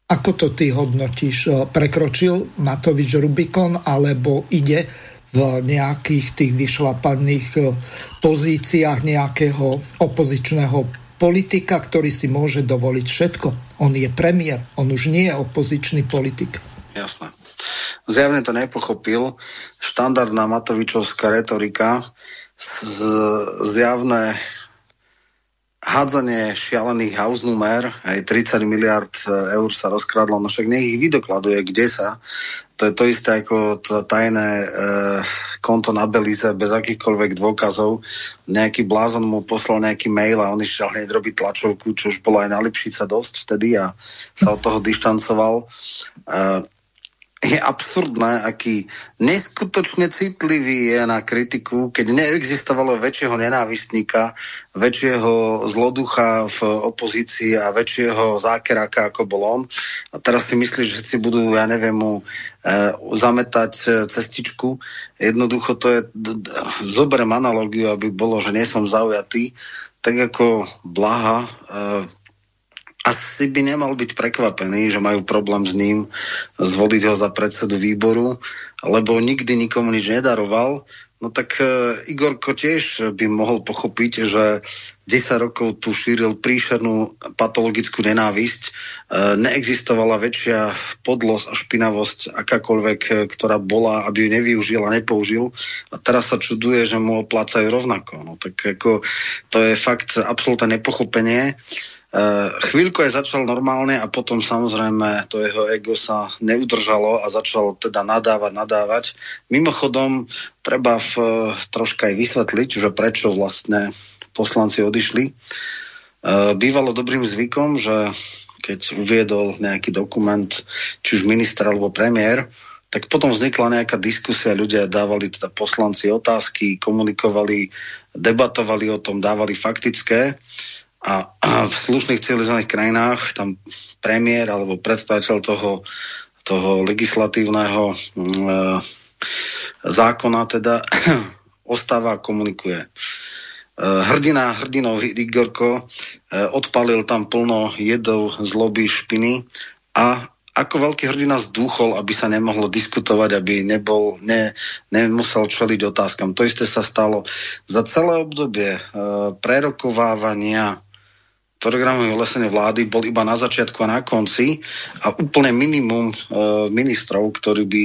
Ako to ty hodnotíš? Ehm, prekročil Matovič Rubikon, alebo ide v nejakých tých vyšlapaných pozíciách nejakého opozičného politika, ktorý si môže dovoliť všetko. On je premiér, on už nie je opozičný politik. Jasné. Zjavne to nepochopil. Štandardná Matovičovská retorika, z, zjavné hádzanie šialených house numer, aj 30 miliard eur sa rozkradlo, no však nech ich vydokladuje, kde sa. To je to isté ako tajné e, konto na Belize bez akýchkoľvek dôkazov. Nejaký blázon mu poslal nejaký mail a on išiel hneď robiť tlačovku, čo už bolo aj na Lipšica dosť vtedy a sa od toho dištancoval. E, je absurdné, aký neskutočne citlivý je na kritiku, keď neexistovalo väčšieho nenávistníka, väčšieho zloducha v opozícii a väčšieho zákeráka, ako bol on. A teraz si myslíš, že si budú, ja neviem, mu e, zametať cestičku. Jednoducho to je, zoberiem analogiu, aby bolo, že nie som zaujatý, tak ako Blaha e, asi by nemal byť prekvapený, že majú problém s ním zvoliť ho za predsedu výboru, lebo nikdy nikomu nič nedaroval. No tak uh, Igorko tiež by mohol pochopiť, že 10 rokov tu šíril príšernú patologickú nenávisť. Uh, neexistovala väčšia podlosť a špinavosť akákoľvek, e, ktorá bola, aby ju nevyužil a nepoužil. A teraz sa čuduje, že mu oplácajú rovnako. No tak ako, to je fakt absolútne nepochopenie. Uh, chvíľku aj začal normálne a potom samozrejme to jeho ego sa neudržalo a začal teda nadávať, nadávať. Mimochodom, treba v, troška aj vysvetliť, že prečo vlastne poslanci odišli. Uh, bývalo dobrým zvykom, že keď uviedol nejaký dokument, či už minister alebo premiér, tak potom vznikla nejaká diskusia, ľudia dávali teda poslanci otázky, komunikovali, debatovali o tom, dávali faktické. A, v slušných civilizovaných krajinách tam premiér alebo predkladateľ toho, toho legislatívneho e, zákona teda ostáva a komunikuje. E, hrdina, hrdinov Igorko e, odpalil tam plno jedov, zloby, špiny a ako veľký hrdina zdúchol, aby sa nemohlo diskutovať, aby nebol, ne, nemusel čeliť otázkam. To isté sa stalo za celé obdobie e, prerokovávania programové lesenie vlády bol iba na začiatku a na konci a úplne minimum e, ministrov, ktorí by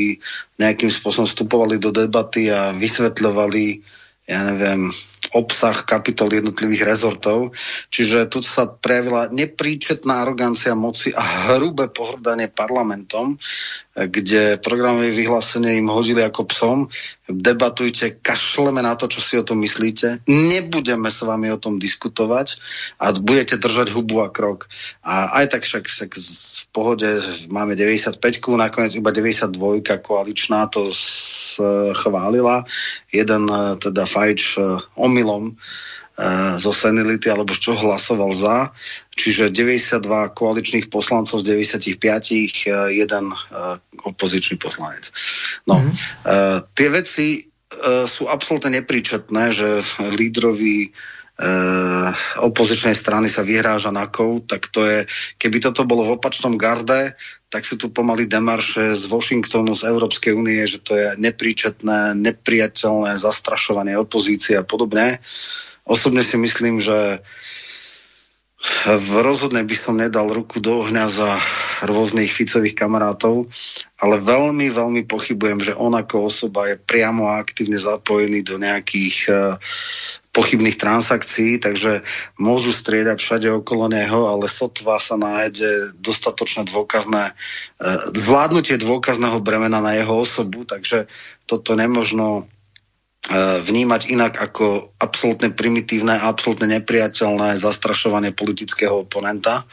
nejakým spôsobom vstupovali do debaty a vysvetľovali, ja neviem, obsah kapitol jednotlivých rezortov. Čiže tu sa prejavila nepríčetná arogancia moci a hrubé pohrdanie parlamentom, kde programové vyhlásenie im hodili ako psom. Debatujte, kašleme na to, čo si o tom myslíte. Nebudeme s vami o tom diskutovať a budete držať hubu a krok. A aj tak však, v pohode máme 95, nakoniec iba 92 koaličná to schválila. Jeden teda fajč omylom E, zo senility alebo čoho hlasoval za. Čiže 92 koaličných poslancov z 95, e, jeden e, opozičný poslanec. No, mm-hmm. tie veci sú absolútne nepríčetné, že lídrovi opozičnej strany sa vyhráža na kov, tak to je, keby toto bolo v opačnom garde, tak sú tu pomaly demarše z Washingtonu, z Európskej únie, že to je nepríčetné, nepriateľné zastrašovanie opozície a podobne. Osobne si myslím, že v rozhodne by som nedal ruku do ohňa za rôznych Ficových kamarátov, ale veľmi, veľmi pochybujem, že on ako osoba je priamo a aktívne zapojený do nejakých uh, pochybných transakcií, takže môžu striedať všade okolo neho, ale sotva sa nájde dostatočné dôkazné, uh, zvládnutie dôkazného bremena na jeho osobu, takže toto nemožno E, vnímať inak ako absolútne primitívne a absolútne nepriateľné zastrašovanie politického oponenta.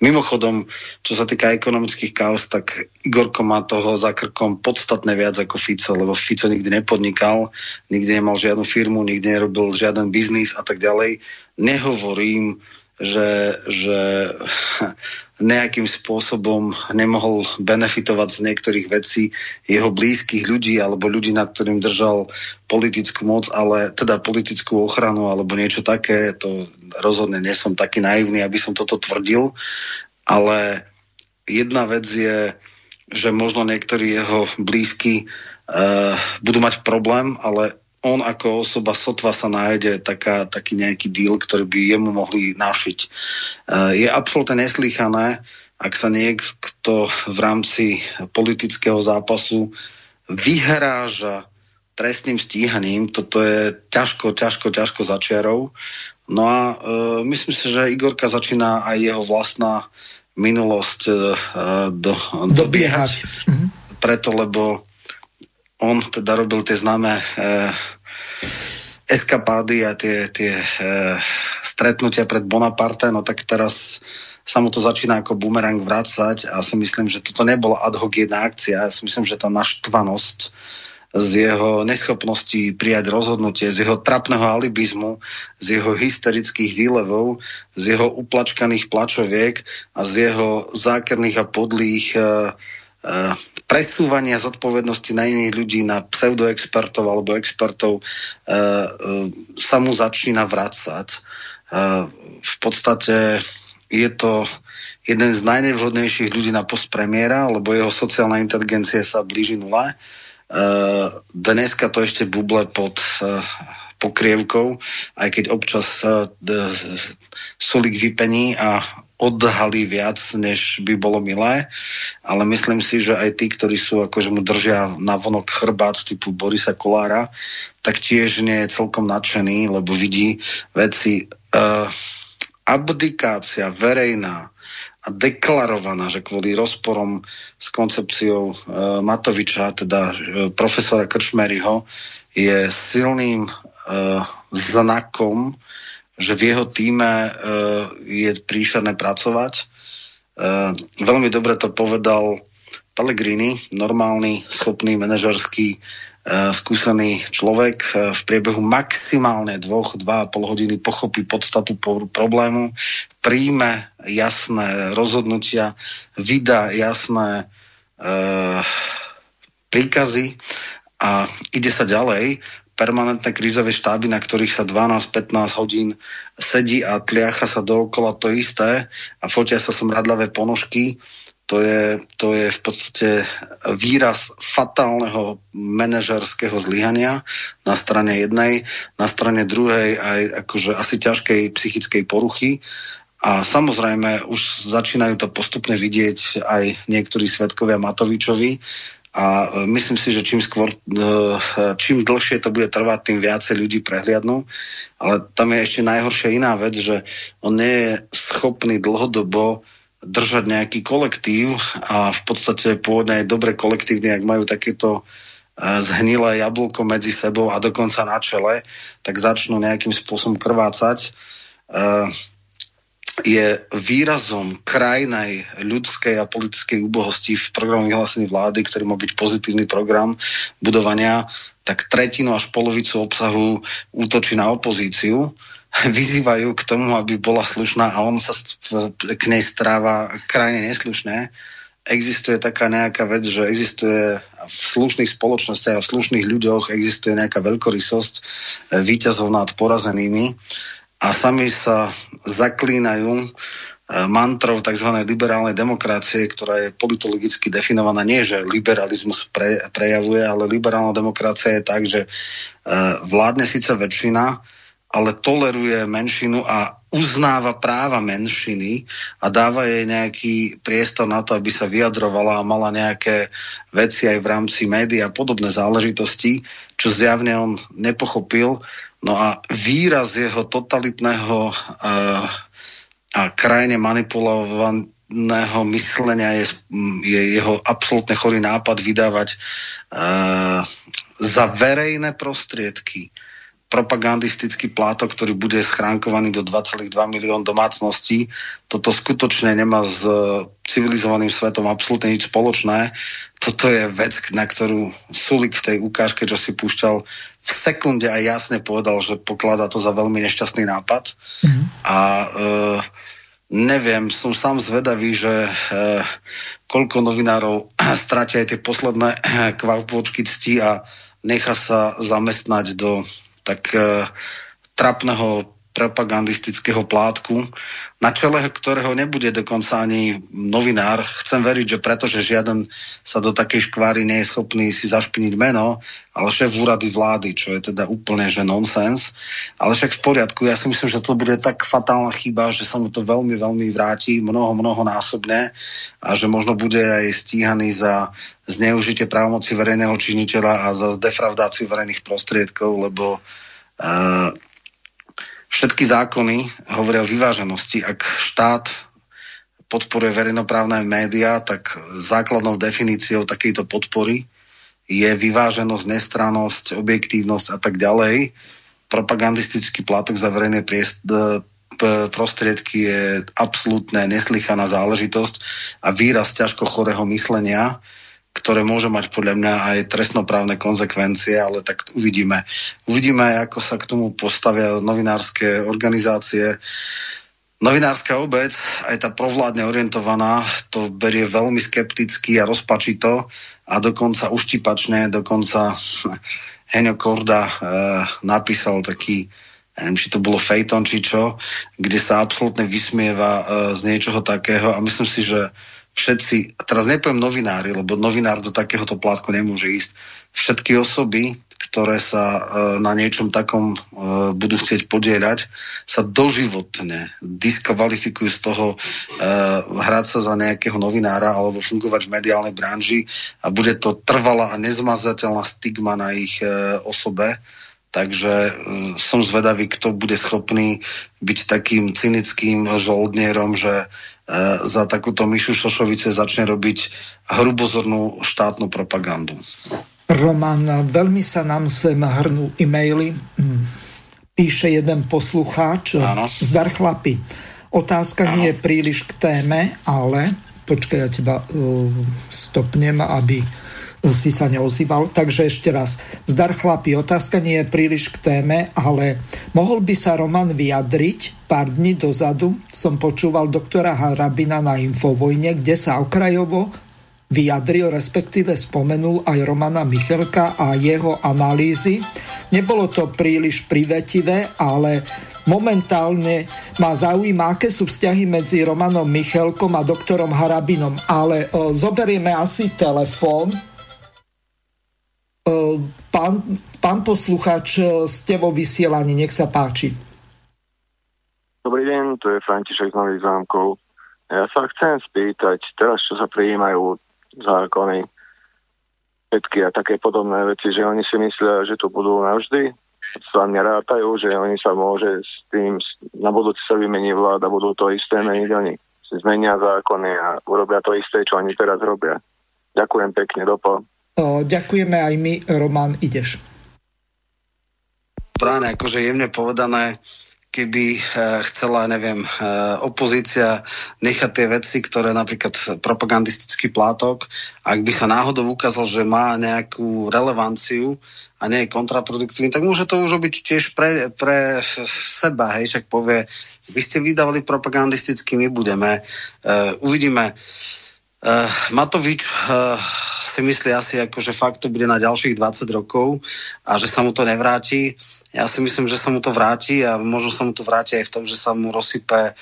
Mimochodom, čo sa týka ekonomických kaos, tak Igorko má toho za krkom podstatne viac ako Fico, lebo Fico nikdy nepodnikal, nikdy nemal žiadnu firmu, nikdy nerobil žiaden biznis a tak ďalej. Nehovorím, že, že nejakým spôsobom nemohol benefitovať z niektorých vecí jeho blízkych ľudí alebo ľudí, nad ktorým držal politickú moc, ale teda politickú ochranu alebo niečo také, to rozhodne nie som taký naivný, aby som toto tvrdil, ale jedna vec je, že možno niektorí jeho blízky uh, budú mať problém, ale on ako osoba sotva sa nájde taká, taký nejaký deal, ktorý by jemu mohli našiť. E, je absolútne neslýchané, ak sa niekto v rámci politického zápasu vyhráža trestným stíhaním. Toto je ťažko, ťažko, ťažko začiarov. No a e, myslím si, že Igorka začína aj jeho vlastná minulosť e, do, dobiehať. Mhm. Preto, lebo on teda robil tie známe e, eskapády a tie, tie e, stretnutia pred Bonaparte, no tak teraz sa mu to začína ako bumerang vrácať a si myslím, že toto nebola ad hoc jedna akcia. Ja si myslím, že tá naštvanosť z jeho neschopnosti prijať rozhodnutie, z jeho trapného alibizmu, z jeho hysterických výlevov, z jeho uplačkaných plačoviek a z jeho zákerných a podlých uh, Eh, presúvania zodpovednosti na iných ľudí, na pseudoexpertov alebo expertov eh, eh, sa mu začína vrácať. V podstate je to jeden z najnevhodnejších ľudí na post premiéra, lebo jeho sociálna inteligencia sa blíži nule. Dneska to ešte buble pod pokrievkou, aj keď občas solík vypení a odhalí viac, než by bolo milé, ale myslím si, že aj tí, ktorí sú akože mu držia na vonok chrbát typu Borisa Kolára, tak tiež nie je celkom nadšený, lebo vidí veci uh, abdikácia verejná a deklarovaná, že kvôli rozporom s koncepciou uh, Matoviča, teda uh, profesora Krčmeryho, je silným uh, znakom že v jeho týme uh, je príšerné pracovať. Uh, veľmi dobre to povedal Pellegrini, normálny, schopný, manažerský, uh, skúsený človek v priebehu maximálne dvoch, dva a pol hodiny pochopí podstatu problému, príjme jasné rozhodnutia, vydá jasné príkazy a ide sa ďalej permanentné krízové štáby, na ktorých sa 12-15 hodín sedí a tliacha sa dookola to isté a fotia sa smradľavé ponožky, to je, to je v podstate výraz fatálneho manažerského zlyhania na strane jednej, na strane druhej aj akože asi ťažkej psychickej poruchy. A samozrejme už začínajú to postupne vidieť aj niektorí svetkovia Matovičovi, a e, myslím si, že čím skôr, e, čím dlhšie to bude trvať, tým viacej ľudí prehliadnú. Ale tam je ešte najhoršia iná vec, že on nie je schopný dlhodobo držať nejaký kolektív a v podstate pôvodne aj dobre kolektívne, ak majú takéto zhnilé jablko medzi sebou a dokonca na čele, tak začnú nejakým spôsobom krvácať je výrazom krajnej ľudskej a politickej úbohosti v programu vyhlásení vlády, ktorý má byť pozitívny program budovania, tak tretinu až polovicu obsahu útočí na opozíciu, vyzývajú k tomu, aby bola slušná a on sa k nej stráva krajne neslušné. Existuje taká nejaká vec, že existuje v slušných spoločnostiach a v slušných ľuďoch existuje nejaká veľkorysosť výťazov nad porazenými a sami sa zaklínajú e, mantrov tzv. liberálnej demokracie, ktorá je politologicky definovaná nie, že liberalizmus pre, prejavuje, ale liberálna demokracia je tak, že e, vládne síce väčšina, ale toleruje menšinu a uznáva práva menšiny a dáva jej nejaký priestor na to, aby sa vyjadrovala a mala nejaké veci aj v rámci médií a podobné záležitosti, čo zjavne on nepochopil No a výraz jeho totalitného uh, a krajine manipulovaného myslenia je, je jeho absolútne chorý nápad vydávať uh, za verejné prostriedky propagandistický plátok, ktorý bude schránkovaný do 2,2 milión domácností. Toto skutočne nemá s civilizovaným svetom absolútne nič spoločné. Toto je vec, na ktorú Sulik v tej ukážke, čo si púšťal, v sekunde aj jasne povedal, že pokladá to za veľmi nešťastný nápad. Mm-hmm. A e, neviem, som sám zvedavý, že e, koľko novinárov stratia aj tie posledné kvapôčky cti a nechá sa zamestnať do tak e, trapného propagandistického plátku, na čele ktorého nebude dokonca ani novinár. Chcem veriť, že pretože žiaden sa do takej škváry nie je schopný si zašpiniť meno, ale šéf úrady vlády, čo je teda úplne že nonsens. Ale však v poriadku, ja si myslím, že to bude tak fatálna chyba, že sa mu to veľmi, veľmi vráti mnoho, mnoho násobne a že možno bude aj stíhaný za zneužitie právomoci verejného činiteľa a za zdefravdáciu verejných prostriedkov, lebo uh, všetky zákony hovoria o vyváženosti. Ak štát podporuje verejnoprávne médiá, tak základnou definíciou takejto podpory je vyváženosť, nestrannosť, objektívnosť a tak ďalej. Propagandistický plátok za verejné prostriedky je absolútne neslychaná záležitosť a výraz ťažko chorého myslenia, ktoré môže mať podľa mňa aj trestnoprávne konsekvencie, ale tak uvidíme. Uvidíme, ako sa k tomu postavia novinárske organizácie. Novinárska obec, aj tá provládne orientovaná, to berie veľmi skepticky a rozpačito a dokonca uštipačne, dokonca Heňo Korda e, napísal taký, neviem, či to bolo fejton, či čo, kde sa absolútne vysmieva e, z niečoho takého a myslím si, že všetci, a teraz nepoviem novinári, lebo novinár do takéhoto plátku nemôže ísť, všetky osoby, ktoré sa e, na niečom takom e, budú chcieť podierať, sa doživotne diskvalifikujú z toho e, hrať sa za nejakého novinára alebo fungovať v mediálnej branži a bude to trvalá a nezmazateľná stigma na ich e, osobe. Takže e, som zvedavý, kto bude schopný byť takým cynickým žoldnierom, že za takúto Mišu Šošovice začne robiť hrubozornú štátnu propagandu. Roman, veľmi sa nám sem hrnú e-maily. Mm. Píše jeden poslucháč. Áno. Zdar chlapi. Otázka Áno. nie je príliš k téme, ale počkaj, ja teba uh, stopnem, aby si sa neozýval. Takže ešte raz, zdar chlapi, otázka nie je príliš k téme, ale mohol by sa Roman vyjadriť, pár dní dozadu som počúval doktora Harabina na Infovojne, kde sa okrajovo vyjadril, respektíve spomenul aj Romana Michelka a jeho analýzy. Nebolo to príliš privetivé, ale momentálne ma zaujíma, aké sú vzťahy medzi Romanom Michelkom a doktorom Harabinom. Ale o, zoberieme asi telefón, Pán, pán posluchač, ste vo vysielaní, nech sa páči. Dobrý deň, tu je František z Nových zámkov. Ja sa chcem spýtať, teraz čo sa prijímajú zákony, všetky a také podobné veci, že oni si myslia, že to budú navždy, sa nerátajú, že oni sa môže s tým, na budúci sa vymení vláda, budú to isté meniť oni. Zmenia zákony a urobia to isté, čo oni teraz robia. Ďakujem pekne, dopo. Ďakujeme aj my. Roman, ideš. Bráne, akože jemne povedané, keby eh, chcela, neviem, eh, opozícia nechať tie veci, ktoré napríklad propagandistický plátok, ak by sa náhodou ukázal, že má nejakú relevanciu a nie je kontraproduktívny, tak môže to už robiť tiež pre, pre seba, hej, však povie, vy ste vydávali propagandisticky, my budeme. Uh, uvidíme. Matovič uh, si myslí asi, ako, že fakt to bude na ďalších 20 rokov a že sa mu to nevráti. Ja si myslím, že sa mu to vráti a možno sa mu to vráti aj v tom, že sa mu rozsype uh,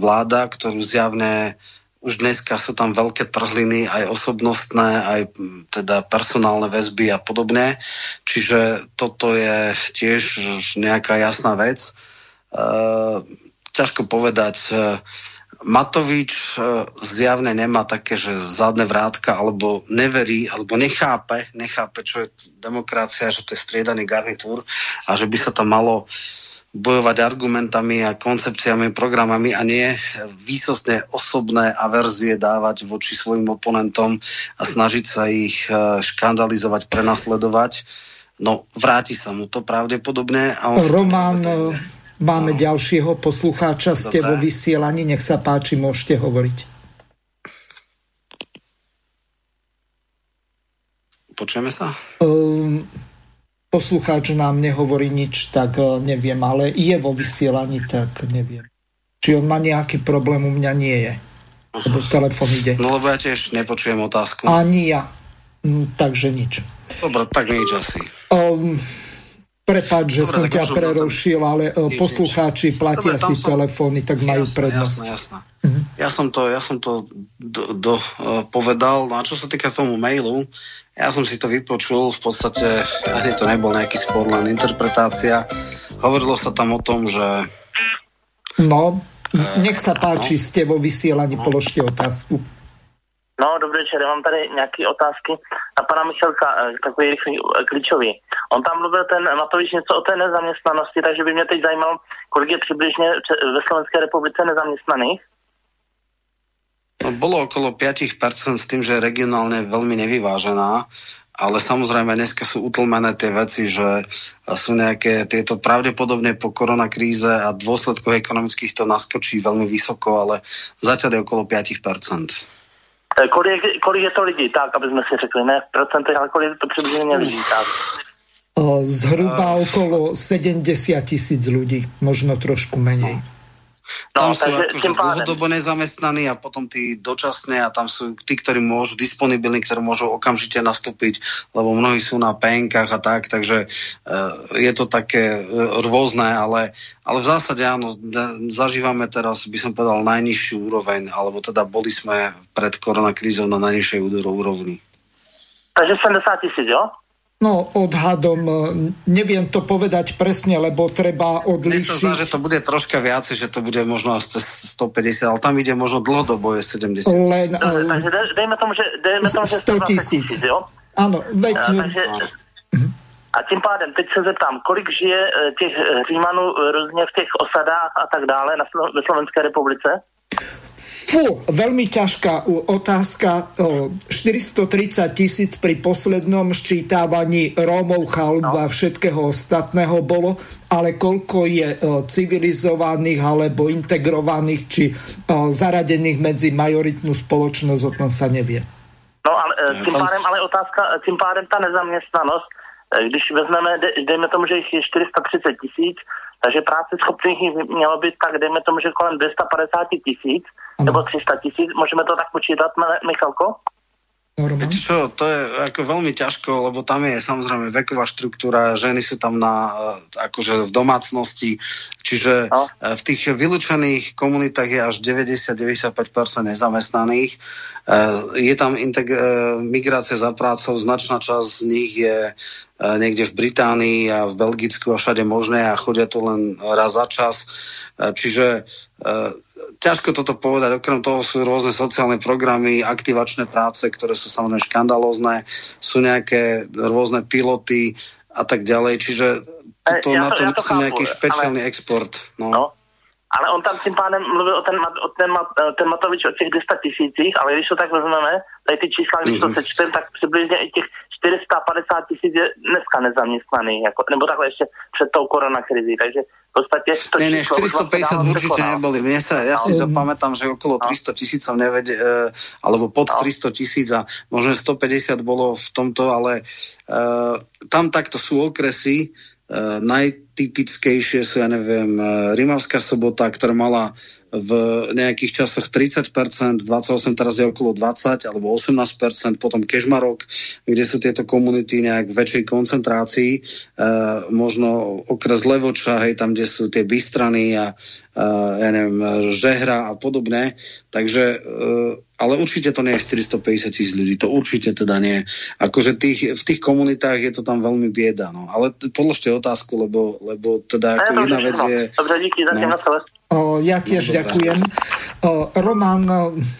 vláda, ktorú zjavne už dneska sú tam veľké trhliny, aj osobnostné, aj teda personálne väzby a podobne. Čiže toto je tiež nejaká jasná vec. Uh, ťažko povedať. Uh, Matovič e, zjavne nemá také, že zádne vrátka, alebo neverí, alebo nechápe, nechápe, čo je demokracia, že to je striedaný garnitúr a že by sa tam malo bojovať argumentami a koncepciami, programami a nie výsostne osobné averzie dávať voči svojim oponentom a snažiť sa ich e, škandalizovať, prenasledovať. No, vráti sa mu to pravdepodobne. A on Roman, Máme no. ďalšieho poslucháča, ste vo vysielaní, nech sa páči, môžete hovoriť. Počujeme sa? Um, poslucháč nám nehovorí nič, tak uh, neviem, ale je vo vysielaní, tak neviem. Či on má nejaký problém, u mňa nie je. Lebo telefon ide. No lebo ja tiež nepočujem otázku. Ani ja. Mm, takže nič. Dobre, tak nič asi. Um, Prepač, že Dobre, som ťa prerušil, ale tiež, poslucháči platia Dobre, si som... telefóny, tak majú jasné, prednosť. Jasné, jasné. Uh-huh. Ja som to, ja som to do, do, uh, povedal. No a čo sa týka tomu mailu, ja som si to vypočul, v podstate ani to nebol nejaký spor, len interpretácia. Hovorilo sa tam o tom, že... No, nech sa páči, no. ste vo vysielaní, no. položte otázku. No, dobrý večer, já mám tady nějaké otázky na pana Michalka, eh, takový rychlý, eh, klíčový. On tam mluvil ten Matovič něco o té nezaměstnanosti, takže by mě teď zajímalo, kolik je přibližně ve Slovenské republice nezaměstnaných? No, bolo okolo 5% s tým, že je regionálne veľmi nevyvážená, ale samozrejme dneska sú utlmené tie veci, že sú nejaké tieto pravdepodobne po koronakríze a dôsledkoch ekonomických to naskočí veľmi vysoko, ale zatiaľ je okolo 5%. Eh, kolik, kolik je to lidí, tak, aby jsme si řekli, ne v procentech, ale kolik je to přibližně lidí, tak. Zhruba okolo 70 tisíc ľudí, možno trošku menej. No. Tam no, sú akože dlhodobo nezamestnaní a potom tí dočasné a tam sú tí, ktorí môžu, disponibilní, ktorí môžu okamžite nastúpiť, lebo mnohí sú na penkách a tak, takže uh, je to také uh, rôzne, ale, ale v zásade áno, zažívame teraz, by som povedal, najnižšiu úroveň, alebo teda boli sme pred koronakrízou na najnižšej úrovni. Takže 70 tisíc, jo? No, odhadom, e, neviem to povedať presne, lebo treba odlišiť. Mne sa zdá, že to bude troška viacej, že to bude možno 150, ale tam ide možno dlhodobo je 70 Len, Dobre, takže dejme tomu, že, dejme tomu, že 100 tisíc. jo? Áno, veď... A, takže, a tím pádem, teď se zeptám, kolik žije e, těch Římanů různě v těch osadách a tak dále na, ve Slovenské republice? Fú, veľmi ťažká otázka. 430 tisíc pri poslednom ščítavaní Rómov, chalúb a všetkého ostatného bolo, ale koľko je civilizovaných alebo integrovaných či zaradených medzi majoritnú spoločnosť, o tom sa nevie. No ale e, tím pádem, ale otázka, tím pádem ta nezaměstnanost, e, když vezmeme, dejme tomu, že jich je 430 tisíc, takže práce schopných mělo být tak, dejme tomu, že kolem 250 tisíc, nebo 300 tisíc, môžeme to tak počítať, Michalko? Viete čo, to je ako veľmi ťažko, lebo tam je samozrejme veková štruktúra, ženy sú tam na, e, akože v domácnosti, čiže no. E, v tých vylúčených komunitách je až 90-95% nezamestnaných. E, je tam integ- migrácia za prácou, značná časť z nich je niekde v Británii a v Belgicku a všade možné a chodia tu len raz za čas. Čiže ťažko toto povedať, okrem toho sú rôzne sociálne programy, aktivačné práce, ktoré sú samozrejme škandalózne, sú nejaké rôzne piloty a tak ďalej, čiže toto, ja to, na to, ja to nejaký špeciálny ale, export. No. no. Ale on tam tím pádem mluvil o ten, o ten, ten Matovič o těch 200 tisících, ale když to tak vezmeme, tady ty čísla, když to sečtem, tak přibližně i těch 450 tisíc je dneska nezaměstnaný, jako, nebo takhle ještě před tou koronakrizí, takže v podstate... To nie, nie, 450 určite neboli. Mne sa, ja si no. zapamätám, že okolo 300 tisícov nevede, e, alebo pod no. 300 tisíc a možno 150 bolo v tomto, ale e, tam takto sú okresy, najtypickejšie sú, ja neviem, e, Rimavská sobota, ktorá mala v nejakých časoch 30%, 28 teraz je okolo 20 alebo 18%, potom Kežmarok, kde sú tieto komunity nejak v väčšej koncentrácii, e, možno okres Levoča, hej, tam, kde sú tie bystrany a e, ja neviem, Žehra a podobné, takže e, ale určite to nie je 450 tisíc ľudí, to určite teda nie. Akože tých, v tých komunitách je to tam veľmi bieda, no. Ale podložte otázku, lebo, lebo teda ako jedna vec je... Dobre, díky, no. O, ja tiež no, ďakujem. O, Roman,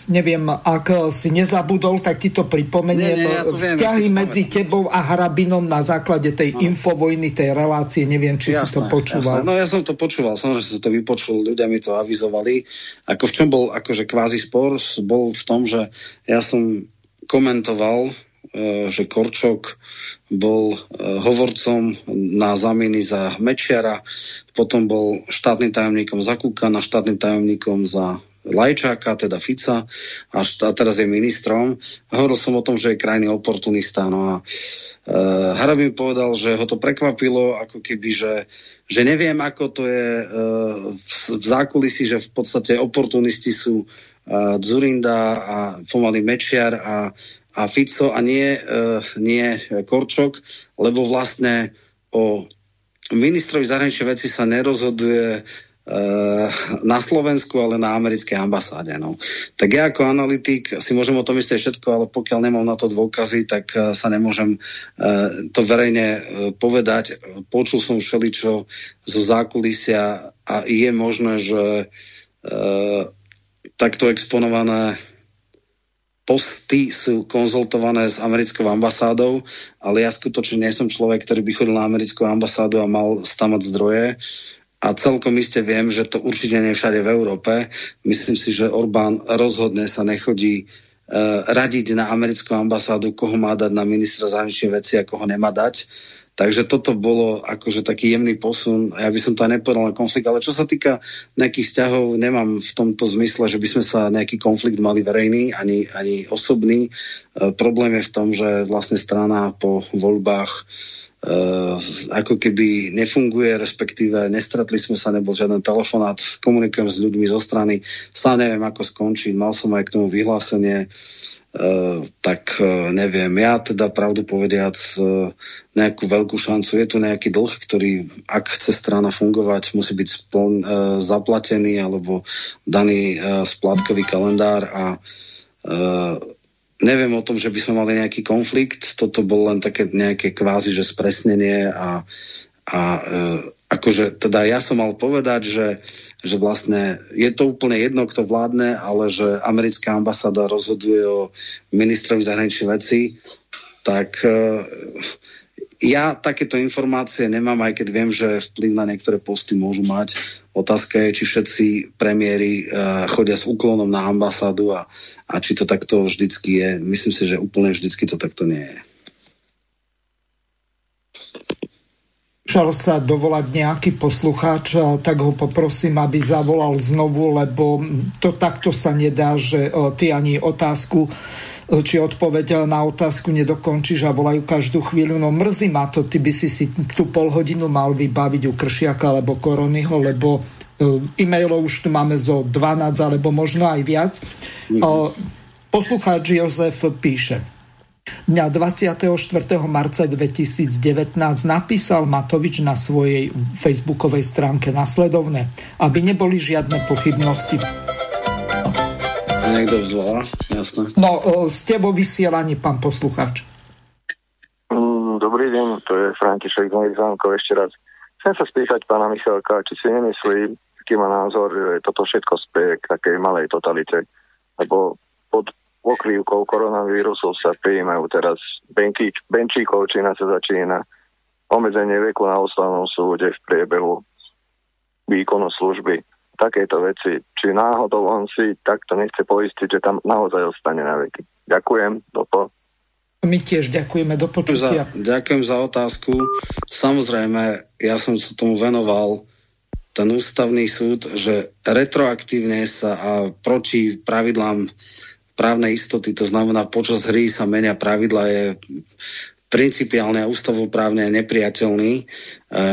neviem, ak si nezabudol, tak ti to pripomeniem. Nie, nie, ja to Vzťahy viem, medzi tebou a Harabinom na základe tej no. infovojny, tej relácie, neviem, či jasné, si to počúval. Jasné. No ja som to počúval, samozrejme, že som to vypočul, ľudia mi to avizovali. Ako v čom bol akože kvázi spor, bol v tom, že ja som komentoval že Korčok bol e, hovorcom na zameny za Mečiara, potom bol štátnym tajomníkom za Kukana, štátnym tajomníkom za Lajčáka, teda Fica a, a teraz je ministrom. Hovoril som o tom, že je krajný oportunista. No a e, Harabin povedal, že ho to prekvapilo, ako keby, že, že neviem, ako to je e, v, v zákulisí, že v podstate oportunisti sú e, Zurinda a pomaly Mečiar a a Fico a nie, uh, nie Korčok, lebo vlastne o ministrovi zahraničnej veci sa nerozhoduje uh, na Slovensku, ale na americkej ambasáde. No. Tak ja ako analytik si môžem o tom myslieť všetko, ale pokiaľ nemám na to dôkazy, tak uh, sa nemôžem uh, to verejne povedať. Počul som všeličo zo zákulisia a je možné, že takto exponované posty sú konzultované s americkou ambasádou, ale ja skutočne nie som človek, ktorý by chodil na americkú ambasádu a mal stamať zdroje. A celkom iste viem, že to určite nie všade v Európe. Myslím si, že Orbán rozhodne sa nechodí uh, radiť na americkú ambasádu, koho má dať na ministra zahraničnej veci a koho nemá dať. Takže toto bolo akože taký jemný posun. Ja by som to aj nepovedal na konflikt, ale čo sa týka nejakých vzťahov, nemám v tomto zmysle, že by sme sa nejaký konflikt mali verejný, ani, ani osobný. E, problém je v tom, že vlastne strana po voľbách e, ako keby nefunguje, respektíve nestretli sme sa, nebol žiaden telefonát, komunikujem s ľuďmi zo strany, sám neviem, ako skončiť, mal som aj k tomu vyhlásenie, Uh, tak uh, neviem, ja teda pravdu povediac uh, nejakú veľkú šancu. Je tu nejaký dlh, ktorý, ak chce strana fungovať, musí byť spln, zaplatený alebo daný splátkový kalendár a neviem o tom, že by sme mali nejaký konflikt. Toto bolo len také nejaké kvázi, že spresnenie a, a akože teda ja som mal povedať, že že vlastne je to úplne jedno, kto vládne, ale že americká ambasáda rozhoduje o ministrovi zahraničných vecí, tak uh, ja takéto informácie nemám, aj keď viem, že vplyv na niektoré posty môžu mať. Otázka je, či všetci premiéry uh, chodia s úklonom na ambasádu a, a či to takto vždycky je. Myslím si, že úplne vždycky to takto nie je. Šal sa dovolať nejaký poslucháč, tak ho poprosím, aby zavolal znovu, lebo to takto sa nedá, že ty ani otázku či odpoveď na otázku nedokončíš a volajú každú chvíľu. No mrzí ma to, ty by si si tú pol hodinu mal vybaviť u Kršiaka alebo Koronyho, lebo e-mailov už tu máme zo 12 alebo možno aj viac. Mm-hmm. Poslucháč Jozef píše. Dňa 24. marca 2019 napísal Matovič na svojej facebookovej stránke nasledovne, aby neboli žiadne pochybnosti. A niekto vzvolá, jasné. No, s tebou vysielanie, pán poslucháč. Mm, dobrý deň, to je František z Zámkov ešte raz. Chcem sa spýtať pána Michalka, či si nemyslí, aký má názor, že toto všetko spie k takej malej totalite, lebo pod pokrývkou koronavírusu sa prijímajú teraz benčík, benčíkovčina sa začína obmedzenie veku na ústavnom súde v priebehu výkonu služby takéto veci. Či náhodou on si takto nechce poistiť, že tam naozaj ostane na veky. Ďakujem, dopo. My tiež ďakujeme do počutia. Za, ďakujem za otázku. Samozrejme, ja som sa tomu venoval ten ústavný súd, že retroaktívne sa a proti pravidlám právnej istoty, to znamená počas hry sa menia pravidla, je principiálne a ústavoprávne nepriateľný. E,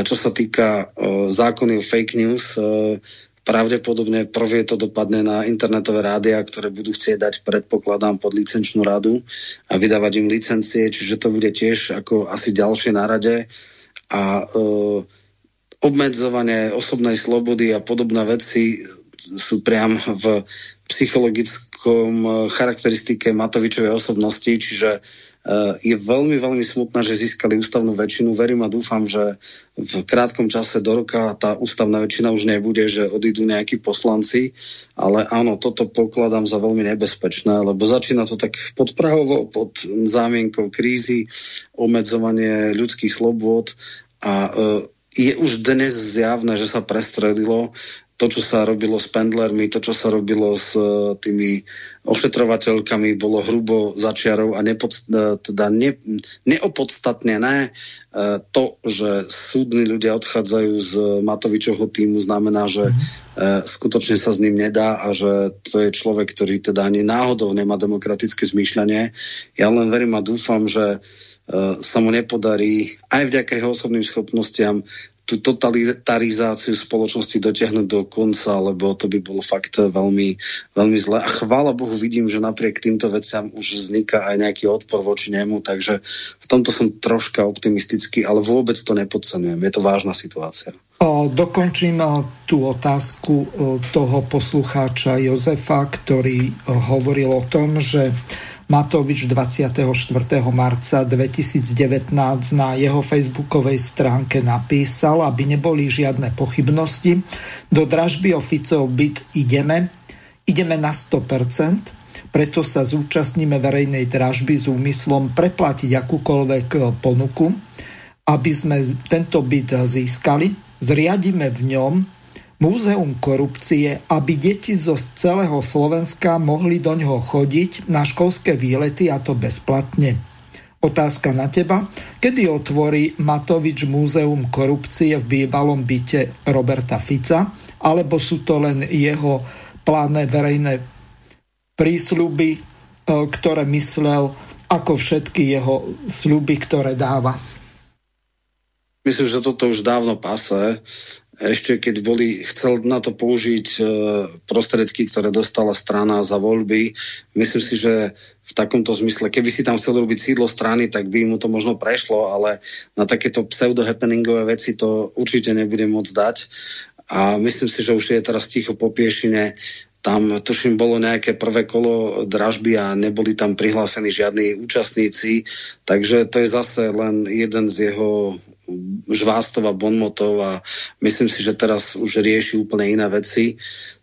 čo sa týka e, zákony o fake news, e, pravdepodobne prvie to dopadne na internetové rádia, ktoré budú chcieť dať, predpokladám, pod licenčnú radu a vydávať im licencie, čiže to bude tiež ako asi ďalšie na rade. A obmedzovanie osobnej slobody a podobné veci sú priam v psychologickom charakteristike Matovičovej osobnosti, čiže je veľmi, veľmi smutné, že získali ústavnú väčšinu. Verím a dúfam, že v krátkom čase do roka tá ústavná väčšina už nebude, že odídu nejakí poslanci, ale áno, toto pokladám za veľmi nebezpečné, lebo začína to tak podprahovo, pod zámienkou krízy, obmedzovanie ľudských slobôd a e, je už dnes zjavné, že sa prestredilo to, čo sa robilo s pendlermi, to, čo sa robilo s uh, tými ošetrovateľkami, bolo hrubo začiarov a nepod, uh, teda ne, neopodstatnené. Uh, to, že súdni ľudia odchádzajú z Matovičovho týmu, znamená, že uh, skutočne sa s ním nedá a že to je človek, ktorý teda ani náhodou nemá demokratické zmýšľanie. Ja len verím a dúfam, že sa mu nepodarí aj vďaka jeho osobným schopnostiam tú totalitarizáciu spoločnosti dotiahnuť do konca, lebo to by bolo fakt veľmi, veľmi zle. A chvála Bohu vidím, že napriek týmto veciam už vzniká aj nejaký odpor voči nemu, takže v tomto som troška optimistický, ale vôbec to nepodcenujem. Je to vážna situácia. Dokončím tú otázku toho poslucháča Jozefa, ktorý hovoril o tom, že Matovič 24. marca 2019 na jeho facebookovej stránke napísal, aby neboli žiadne pochybnosti. Do dražby o Ficov byt ideme. Ideme na 100%, preto sa zúčastníme verejnej dražby s úmyslom preplatiť akúkoľvek ponuku, aby sme tento byt získali. Zriadíme v ňom Múzeum korupcie, aby deti zo celého Slovenska mohli do ňoho chodiť na školské výlety a to bezplatne. Otázka na teba. Kedy otvorí Matovič Múzeum korupcie v bývalom byte Roberta Fica? Alebo sú to len jeho plánne verejné prísľuby, e, ktoré myslel ako všetky jeho sľuby, ktoré dáva? Myslím, že toto už dávno pase ešte keď boli, chcel na to použiť e, prostriedky, ktoré dostala strana za voľby. Myslím si, že v takomto zmysle, keby si tam chcel robiť sídlo strany, tak by mu to možno prešlo, ale na takéto pseudo-happeningové veci to určite nebude môcť dať. A myslím si, že už je teraz ticho po piešine. Tam, tuším, bolo nejaké prvé kolo dražby a neboli tam prihlásení žiadni účastníci, takže to je zase len jeden z jeho žvástov a bonmotov a myslím si, že teraz už rieši úplne iné veci.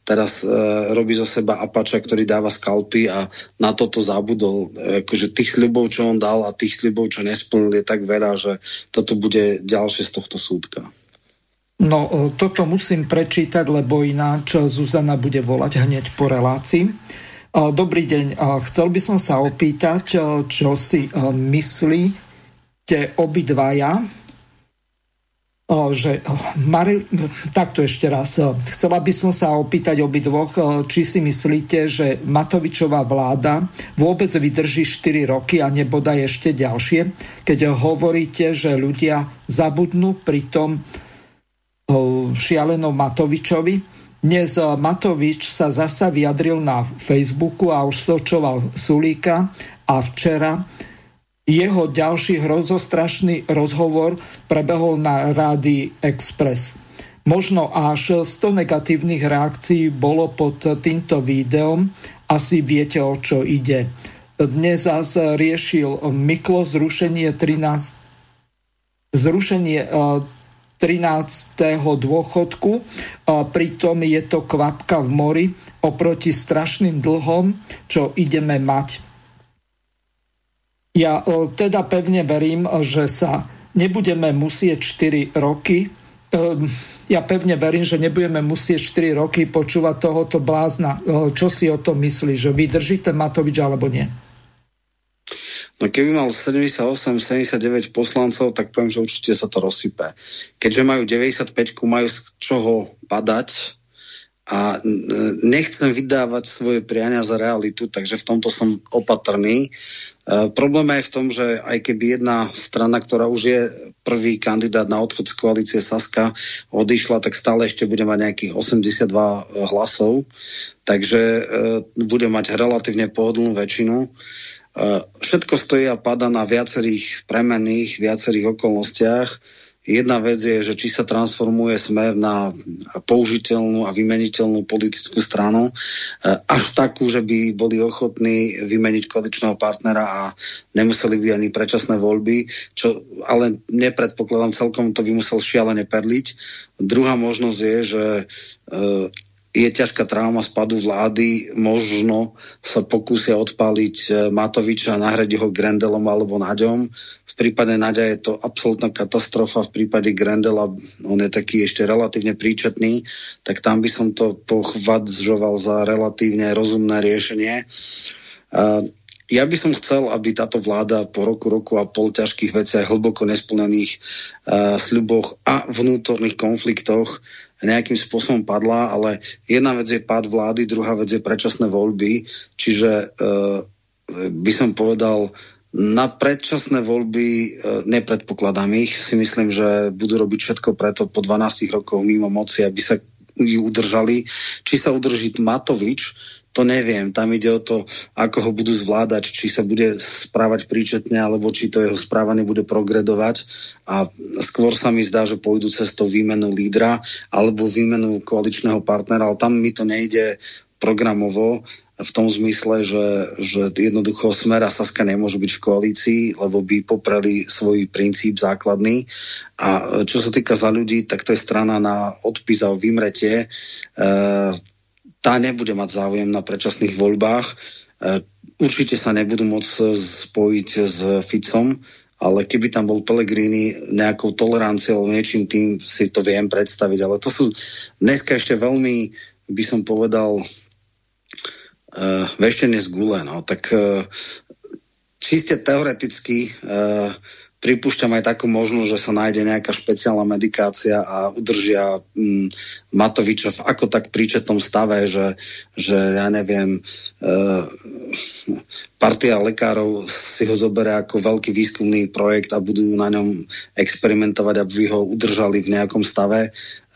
Teraz e, robí zo seba apača, ktorý dáva skalpy a na toto zabudol. E, akože tých sľubov, čo on dal a tých sľubov, čo nesplnil, je tak veľa, že toto bude ďalšie z tohto súdka. No, e, toto musím prečítať, lebo ináč Zuzana bude volať hneď po relácii. E, dobrý deň, chcel by som sa opýtať, čo si myslíte obidvaja že Mari, takto ešte raz. Chcela by som sa opýtať obidvoch, či si myslíte, že Matovičová vláda vôbec vydrží 4 roky a nebodaj ešte ďalšie, keď hovoríte, že ľudia zabudnú pri tom šialenom Matovičovi. Dnes Matovič sa zasa vyjadril na Facebooku a už sočoval Sulíka a včera jeho ďalší hrozostrašný rozhovor prebehol na Rádi Express. Možno až 100 negatívnych reakcií bolo pod týmto videom. Asi viete, o čo ide. Dnes zase riešil Miklo zrušenie 13 zrušenie 13. dôchodku. Pritom je to kvapka v mori oproti strašným dlhom, čo ideme mať. Ja teda pevne verím, že sa nebudeme musieť 4 roky Ehm, ja pevne verím, že nebudeme musieť 4 roky počúvať tohoto blázna. Čo si o tom myslí, že vydrží ten Matovič alebo nie? No keby mal 78-79 poslancov, tak poviem, že určite sa to rozsype. Keďže majú 95, majú z čoho padať a nechcem vydávať svoje priania za realitu, takže v tomto som opatrný. E, problém je v tom, že aj keby jedna strana, ktorá už je prvý kandidát na odchod z koalície Saska, odišla, tak stále ešte bude mať nejakých 82 hlasov, takže e, bude mať relatívne pohodlnú väčšinu. E, všetko stojí a pada na viacerých premenných, viacerých okolnostiach Jedna vec je, že či sa transformuje smer na použiteľnú a vymeniteľnú politickú stranu, e, až takú, že by boli ochotní vymeniť koaličného partnera a nemuseli by ani predčasné voľby, čo ale nepredpokladám celkom, to by musel šialene perliť. Druhá možnosť je, že e, je ťažká trauma spadu vlády, možno sa pokúsia odpáliť e, Matoviča a nahradiť ho Grendelom alebo Naďom. V prípade Naďa je to absolútna katastrofa, v prípade Grendela on je taký ešte relatívne príčetný, tak tam by som to pochvadzžoval za relatívne rozumné riešenie. Ja by som chcel, aby táto vláda po roku, roku a pol ťažkých veciach, hlboko nesplnených uh, sľuboch a vnútorných konfliktoch nejakým spôsobom padla, ale jedna vec je pád vlády, druhá vec je predčasné voľby, čiže e, by som povedal, na predčasné voľby e, nepredpokladám ich. Si myslím, že budú robiť všetko preto po 12 rokov mimo moci, aby sa ju udržali. Či sa udrží Matovič, to neviem. Tam ide o to, ako ho budú zvládať, či sa bude správať príčetne, alebo či to jeho správanie bude progredovať. A skôr sa mi zdá, že pôjdu cestou výmenu lídra alebo výmenu koaličného partnera, ale tam mi to nejde programovo v tom zmysle, že, že jednoducho Smer a Saska nemôžu byť v koalícii, lebo by popreli svoj princíp základný. A čo sa týka za ľudí, tak to je strana na odpis a vymretie. E, tá nebude mať záujem na predčasných voľbách. E, určite sa nebudú môcť spojiť s Ficom, ale keby tam bol Pellegrini nejakou toleranciou, niečím tým si to viem predstaviť. Ale to sú dneska ešte veľmi, by som povedal, uh, veštenie z gule. No. Tak uh, čiste teoreticky uh, pripúšťam aj takú možnosť, že sa nájde nejaká špeciálna medikácia a udržia mm, Matoviča v ako tak príčetnom stave, že, že ja neviem, e, partia lekárov si ho zoberie ako veľký výskumný projekt a budú na ňom experimentovať, aby ho udržali v nejakom stave e,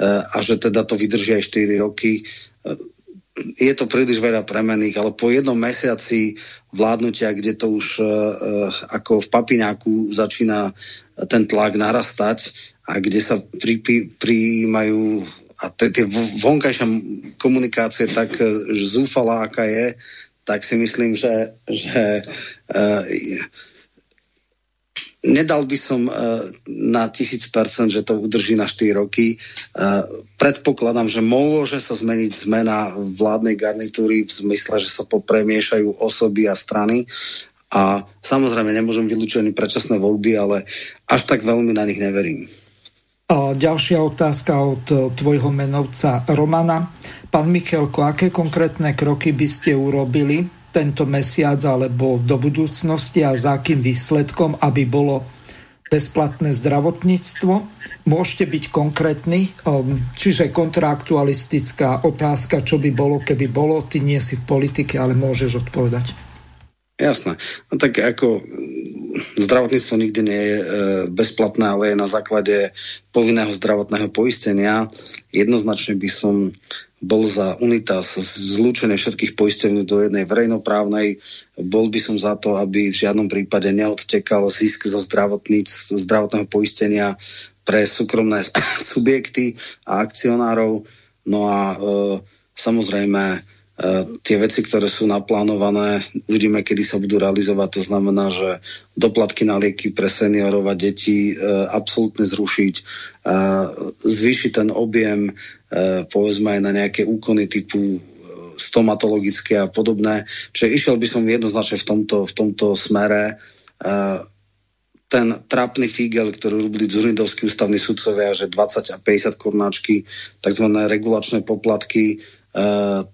a že teda to vydrží aj 4 roky. E, je to príliš veľa premených, ale po jednom mesiaci vládnutia, kde to už uh, ako v papiňáku začína ten tlak narastať a kde sa pri, pri, prijímajú a tie vonkajšia komunikácie tak zúfala, aká je, tak si myslím, že, že uh, nedal by som uh, na tisíc percent, že to udrží na 4 roky. Uh, predpokladám, že môže sa zmeniť zmena vládnej garnitúry v zmysle, že sa popremiešajú osoby a strany. A samozrejme nemôžem vylúčiť ani predčasné voľby, ale až tak veľmi na nich neverím. Ďalšia otázka od e, tvojho menovca Romana. Pán Michalko, aké konkrétne kroky by ste urobili, tento mesiac alebo do budúcnosti a za akým výsledkom, aby bolo bezplatné zdravotníctvo. Môžete byť konkrétni, um, čiže kontraaktualistická otázka, čo by bolo, keby bolo. Ty nie si v politike, ale môžeš odpovedať. Jasné. No tak ako zdravotníctvo nikdy nie je e, bezplatné, ale je na základe povinného zdravotného poistenia. Jednoznačne by som bol za Unitas zlúčenie všetkých poistení do jednej verejnoprávnej. Bol by som za to, aby v žiadnom prípade neodtekal zisk zo zdravotného poistenia pre súkromné subjekty a akcionárov. No a e, samozrejme tie veci, ktoré sú naplánované, uvidíme, kedy sa budú realizovať. To znamená, že doplatky na lieky pre seniorov a deti absolútne zrušiť, zvýšiť ten objem, povedzme aj na nejaké úkony typu stomatologické a podobné. Čiže išiel by som jednoznačne v tomto, v tomto smere ten trápny fígel, ktorý robili Zurindovskí ústavní sudcovia, že 20 a 50 kornáčky, tzv. regulačné poplatky,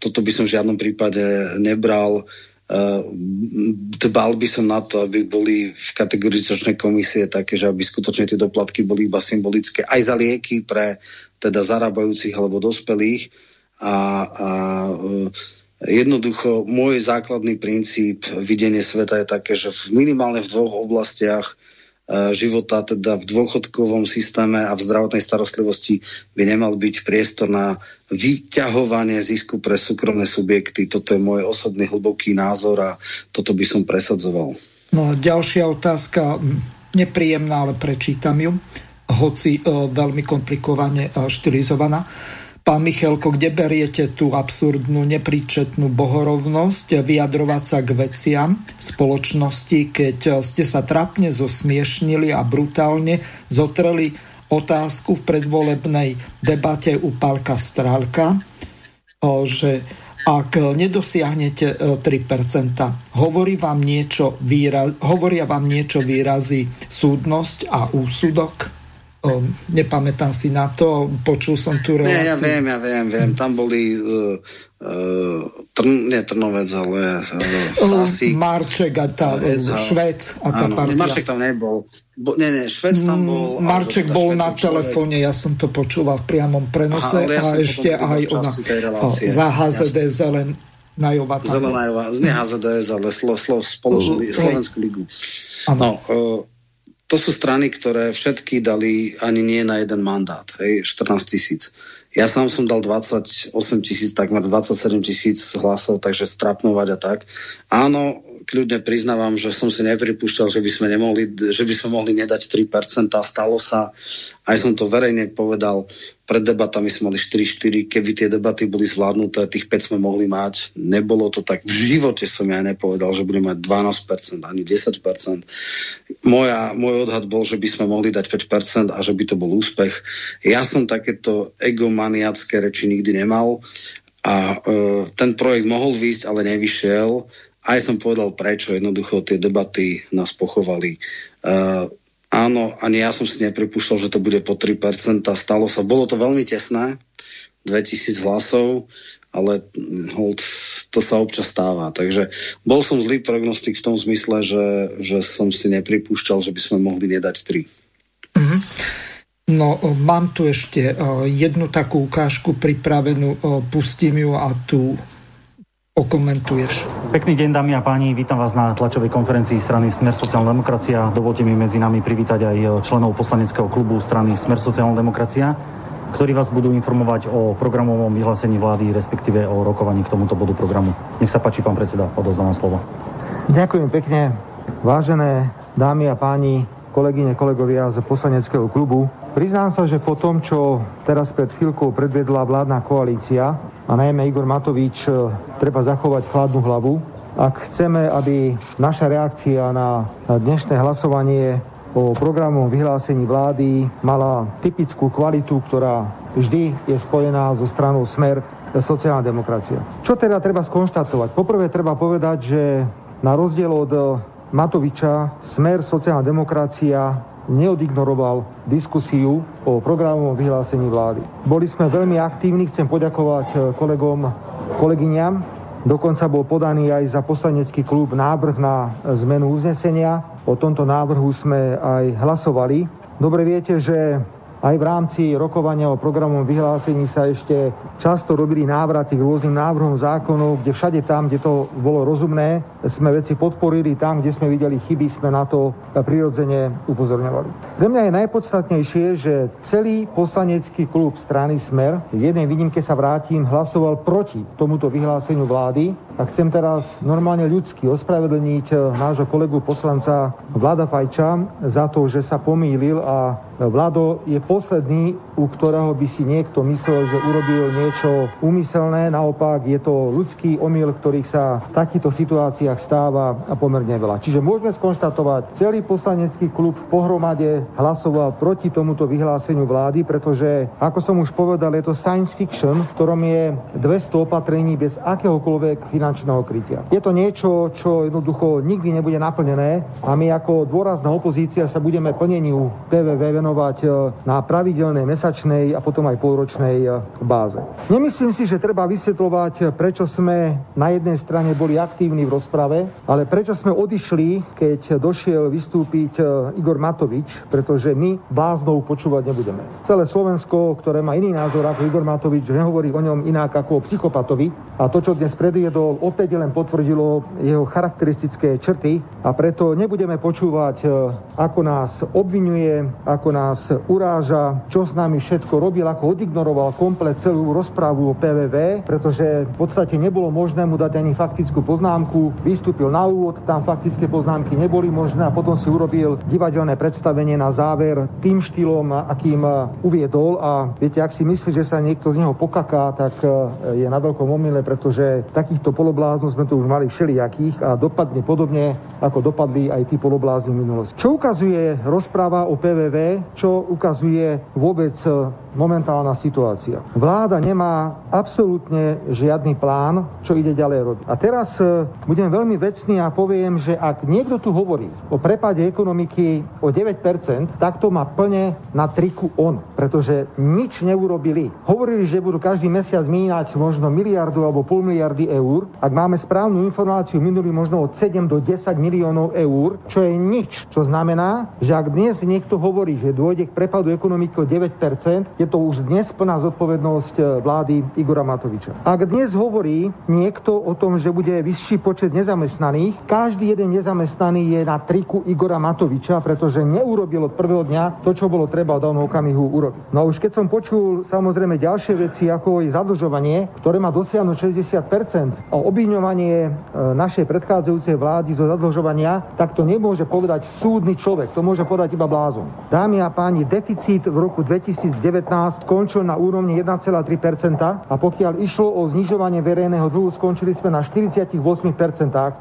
toto by som v žiadnom prípade nebral. Dbal by som na to, aby boli v kategorizačnej komisie také, že aby skutočne tie doplatky boli iba symbolické aj za lieky pre teda zarábajúcich alebo dospelých. A, a uh, jednoducho môj základný princíp videnie sveta je také, že v minimálne v dvoch oblastiach E, života, teda v dôchodkovom systéme a v zdravotnej starostlivosti by nemal byť priestor na vyťahovanie zisku pre súkromné subjekty. Toto je môj osobný hlboký názor a toto by som presadzoval. No, ďalšia otázka, nepríjemná, ale prečítam ju, hoci e, veľmi komplikovane e, štilizovaná. Pán Michalko, kde beriete tú absurdnú, nepríčetnú bohorovnosť vyjadrovať sa k veciam spoločnosti, keď ste sa trapne zosmiešnili a brutálne zotreli otázku v predvolebnej debate u Palka Strálka, že ak nedosiahnete 3%, hovorí vám niečo výraz, hovoria vám niečo výrazy súdnosť a úsudok? Um, nepamätám si na to, počul som tú reláciu. Nie, ja viem, ja viem, viem. Tam boli uh, uh, trn, nie Trnovec, ale uh, Sásik. Marček a tá uh, Švec a tá Áno, partia. Marček tam nebol. Bo, nie, nie, Švec tam mm, bol. Marček bol na telefóne, ja som to počúval v priamom prenose Aha, ja a ešte aj ona za HZD Zelen Najova. Zelená Jova, z HZDS, ale slo, slo, spoločnú, Slovenskú ligu. No, uh, to sú strany, ktoré všetky dali ani nie na jeden mandát, hej, 14 tisíc. Ja sám som dal 28 tisíc, takmer 27 tisíc hlasov, takže strapnovať a tak. Áno, kľudne priznávam, že som si nepripúšťal, že by sme, nemohli, že by sme mohli nedať 3%. Stalo sa, aj som to verejne povedal, pred debatami sme mali 4-4, keby tie debaty boli zvládnuté, tých 5 sme mohli mať. Nebolo to tak. V živote som ja nepovedal, že budeme mať 12%, ani 10%. Moja, môj odhad bol, že by sme mohli dať 5% a že by to bol úspech. Ja som takéto egomaniacké reči nikdy nemal a e, ten projekt mohol výjsť, ale nevyšiel aj som povedal prečo, jednoducho tie debaty nás pochovali. Uh, áno, ani ja som si nepripúšťal, že to bude po 3%. Stalo sa, bolo to veľmi tesné, 2000 hlasov, ale hold, to sa občas stáva. Takže bol som zlý prognostik v tom zmysle, že, že som si nepripúšťal, že by sme mohli nedať 3. Mm-hmm. No, mám tu ešte jednu takú ukážku pripravenú, pustím ju a tu okomentuješ. Pekný deň, dámy a páni, vítam vás na tlačovej konferencii strany Smer sociálna demokracia. Dovolte mi medzi nami privítať aj členov poslaneckého klubu strany Smer sociálna demokracia, ktorí vás budú informovať o programovom vyhlásení vlády, respektíve o rokovaní k tomuto bodu programu. Nech sa páči, pán predseda, odozdávam slovo. Ďakujem pekne. Vážené dámy a páni, kolegyne, kolegovia z poslaneckého klubu, priznám sa, že po tom, čo teraz pred chvíľkou predvedla vládna koalícia, a najmä Igor Matovič, e, treba zachovať chladnú hlavu. Ak chceme, aby naša reakcia na dnešné hlasovanie o programu vyhlásení vlády mala typickú kvalitu, ktorá vždy je spojená so stranou Smer sociálna demokracia. Čo teda treba skonštatovať? Poprvé treba povedať, že na rozdiel od Matoviča Smer sociálna demokracia neodignoroval diskusiu o programovom vyhlásení vlády. Boli sme veľmi aktívni, chcem poďakovať eh, kolegom, kolegyňam. Dokonca bol podaný aj za poslanecký klub návrh na zmenu uznesenia. O tomto návrhu sme aj hlasovali. Dobre viete, že aj v rámci rokovania o programovom vyhlásení sa ešte často robili návraty k rôznym návrhom zákonov, kde všade tam, kde to bolo rozumné, sme veci podporili, tam, kde sme videli chyby, sme na to prirodzene upozorňovali. Pre mňa je najpodstatnejšie, že celý poslanecký klub strany Smer, v jednej výnimke sa vrátim, hlasoval proti tomuto vyhláseniu vlády a chcem teraz normálne ľudsky ospravedlniť nášho kolegu poslanca Vlada Fajča za to, že sa pomýlil. A Vlado je posledný u ktorého by si niekto myslel, že urobil niečo úmyselné. Naopak je to ľudský omyl, ktorých sa v takýchto situáciách stáva pomerne veľa. Čiže môžeme skonštatovať, celý poslanecký klub pohromade hlasoval proti tomuto vyhláseniu vlády, pretože, ako som už povedal, je to science fiction, v ktorom je 200 opatrení bez akéhokoľvek finančného krytia. Je to niečo, čo jednoducho nikdy nebude naplnené a my ako dôrazná opozícia sa budeme plneniu PVV venovať e, na pravidelnej, mesačnej a potom aj polročnej e, báze. Nemyslím si, že treba vysvetľovať, prečo sme na jednej strane boli aktívni v rozprave, ale prečo sme odišli, keď došiel vystúpiť e, Igor Matovič, pretože my bláznou počúvať nebudeme. Celé Slovensko, ktoré má iný názor ako Igor Matovič, nehovorí o ňom inak ako o psychopatovi a to, čo dnes predviedol, opäť len potvrdilo jeho charakteristické črty a preto nebudeme počúvať, e, ako nás obvinuje, ako nás uráža, čo s nami všetko robil, ako odignoroval komplet celú rozprávu o PVV, pretože v podstate nebolo možné mu dať ani faktickú poznámku. Vystúpil na úvod, tam faktické poznámky neboli možné a potom si urobil divadelné predstavenie na záver tým štýlom, akým uviedol a viete, ak si myslí, že sa niekto z neho pokaká, tak e, je na veľkom omyle, pretože takýchto polobláznov sme tu už mali všelijakých a dopadne podobne, ako dopadli aj tí poloblázni minulosti. Čo ukazuje rozpráva o PVV, čo ukazuje vôbec so momentálna situácia. Vláda nemá absolútne žiadny plán, čo ide ďalej robiť. A teraz e, budem veľmi vecný a poviem, že ak niekto tu hovorí o prepade ekonomiky o 9%, tak to má plne na triku on, pretože nič neurobili. Hovorili, že budú každý mesiac míňať možno miliardu alebo pol miliardy eur. Ak máme správnu informáciu, minulý možno od 7 do 10 miliónov eur, čo je nič. Čo znamená, že ak dnes niekto hovorí, že dôjde k prepadu ekonomiky o 9%, je to už dnes plná zodpovednosť eh, vlády Igora Matoviča. Ak dnes hovorí niekto o tom, že bude vyšší počet nezamestnaných, každý jeden nezamestnaný je na triku Igora Matoviča, pretože neurobil od prvého dňa to, čo bolo treba v danom okamihu urobiť. No a už keď som počul samozrejme ďalšie veci, ako je zadlžovanie, ktoré má dosiahnuť 60% a obviňovanie eh, našej predchádzajúcej vlády zo zadlžovania, tak to nemôže povedať súdny človek, to môže povedať iba blázon. Dámy a páni, deficit v roku 2019 skončil na úrovni 1,3% a pokiaľ išlo o znižovanie verejného dlhu, skončili sme na 48%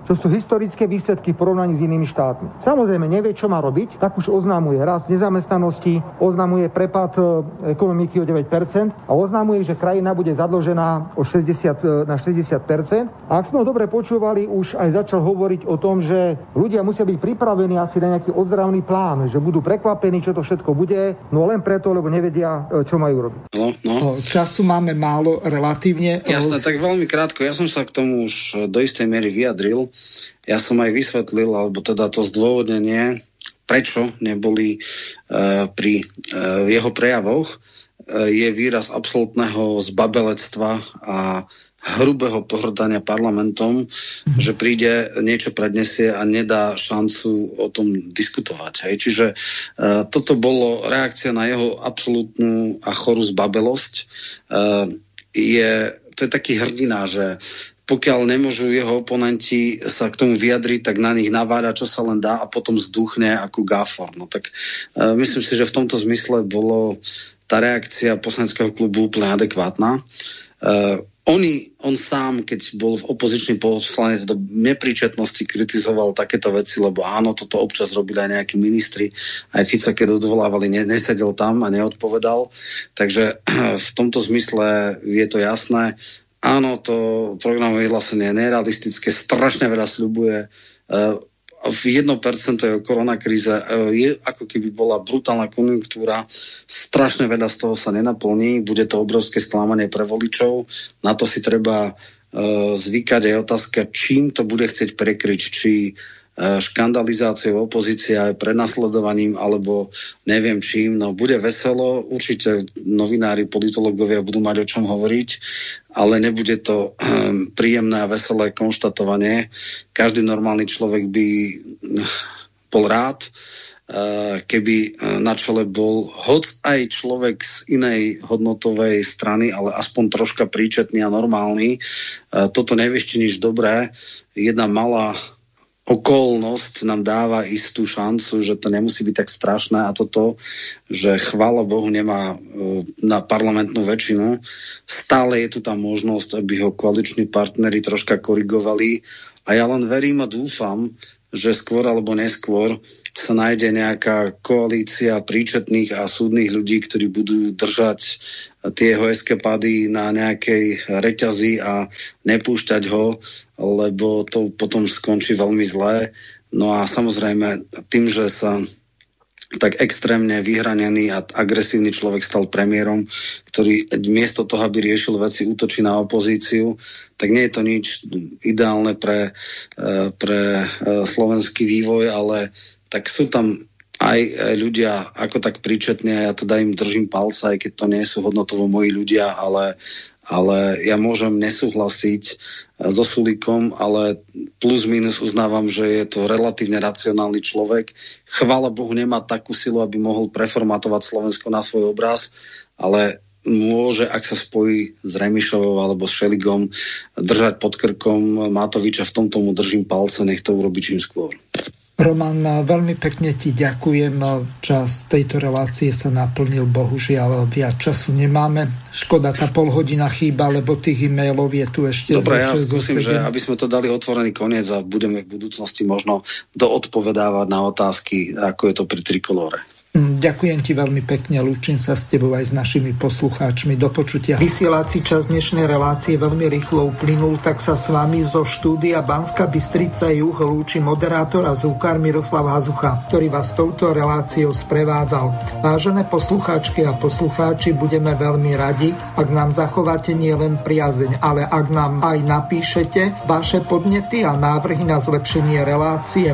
čo sú historické výsledky v porovnaní s inými štátmi. Samozrejme, nevie, čo má robiť, tak už oznámuje rast nezamestnanosti, oznamuje prepad e, ekonomiky o 9% a oznamuje, že krajina bude zadlžená o 60, e, na 60% A ak sme ho dobre počúvali, už aj začal hovoriť o tom, že ľudia musia byť pripravení asi na nejaký ozdravný plán, že budú prekvapení, čo to všetko bude, no len preto, lebo nevedia, e, čo majú robiť. No, no. Času máme málo relatívne. Jasné, tak veľmi krátko. Ja som sa k tomu už do istej miery vyjadril. Ja som aj vysvetlil, alebo teda to zdôvodnenie, prečo neboli uh, pri uh, jeho prejavoch, uh, je výraz absolútneho zbabelectva a hrubého pohrdania parlamentom, mm. že príde, niečo prednesie a nedá šancu o tom diskutovať. Hej. Čiže uh, toto bolo reakcia na jeho absolútnu a chorú zbabelosť. Uh, je, to je taký hrdina, že pokiaľ nemôžu jeho oponenti sa k tomu vyjadriť, tak na nich naváda, čo sa len dá a potom zduchne ako gáfor. No tak uh, myslím si, že v tomto zmysle bolo tá reakcia poslaneckého klubu úplne adekvátna. Uh, oni, on sám, keď bol v opozičný poslanec do nepríčetnosti kritizoval takéto veci, lebo áno, toto občas robili aj nejakí ministri, aj Fica, keď odvolávali, ne, nesedel tam a neodpovedal. Takže v tomto zmysle je to jasné. Áno, to programové vyhlásenie je nerealistické, strašne veľa sľubuje. Uh, v 1% je koronakríze, e, je ako keby bola brutálna konjunktúra, strašne veľa z toho sa nenaplní, bude to obrovské sklamanie pre voličov, na to si treba uh, zvykať. Aj otázka, čím to bude chcieť prekryť, či E, škandalizáciou opozície aj prenasledovaním alebo neviem čím. No bude veselo, určite novinári, politológovia budú mať o čom hovoriť, ale nebude to um, príjemné a veselé konštatovanie. Každý normálny človek by bol rád, uh, keby na čele bol hoc aj človek z inej hodnotovej strany, ale aspoň troška príčetný a normálny. Toto nevieš nič dobré. Jedna malá okolnosť nám dáva istú šancu, že to nemusí byť tak strašné a toto, že chvála Bohu nemá e, na parlamentnú väčšinu. Stále je tu tá možnosť, aby ho koaliční partnery troška korigovali a ja len verím a dúfam, že skôr alebo neskôr sa nájde nejaká koalícia príčetných a súdnych ľudí, ktorí budú držať tie jeho eskapády na nejakej reťazi a nepúšťať ho, lebo to potom skončí veľmi zlé. No a samozrejme tým, že sa tak extrémne vyhranený a agresívny človek stal premiérom, ktorý miesto toho, aby riešil veci, útočí na opozíciu, tak nie je to nič ideálne pre, e, pre e, slovenský vývoj, ale tak sú tam aj ľudia ako tak príčetne, ja teda im držím palca, aj keď to nie sú hodnotovo moji ľudia, ale ale ja môžem nesúhlasiť eh, so Sulikom, ale plus minus uznávam, že je to relatívne racionálny človek. Chvála Bohu nemá takú silu, aby mohol preformatovať Slovensko na svoj obraz, ale môže, ak sa spojí s Remišovou alebo s Šeligom, držať pod krkom Matoviča. V tomto mu držím palce, nech to urobí čím skôr. Roman, veľmi pekne ti ďakujem. Čas tejto relácie sa naplnil, bohužiaľ viac času nemáme. Škoda, tá pol hodina chýba, lebo tých e-mailov je tu ešte. Dobre, ja skúsim, že aby sme to dali otvorený koniec a budeme v budúcnosti možno doodpovedávať na otázky, ako je to pri trikolóre. Mm, ďakujem ti veľmi pekne, lúčim sa s tebou aj s našimi poslucháčmi. Do počutia. Vysielací čas dnešnej relácie veľmi rýchlo uplynul, tak sa s vami zo štúdia Banska Bystrica Juh lúči moderátor a zúkar Miroslav Hazucha, ktorý vás touto reláciou sprevádzal. Vážené poslucháčky a poslucháči, budeme veľmi radi, ak nám zachováte nielen priazeň, ale ak nám aj napíšete vaše podnety a návrhy na zlepšenie relácie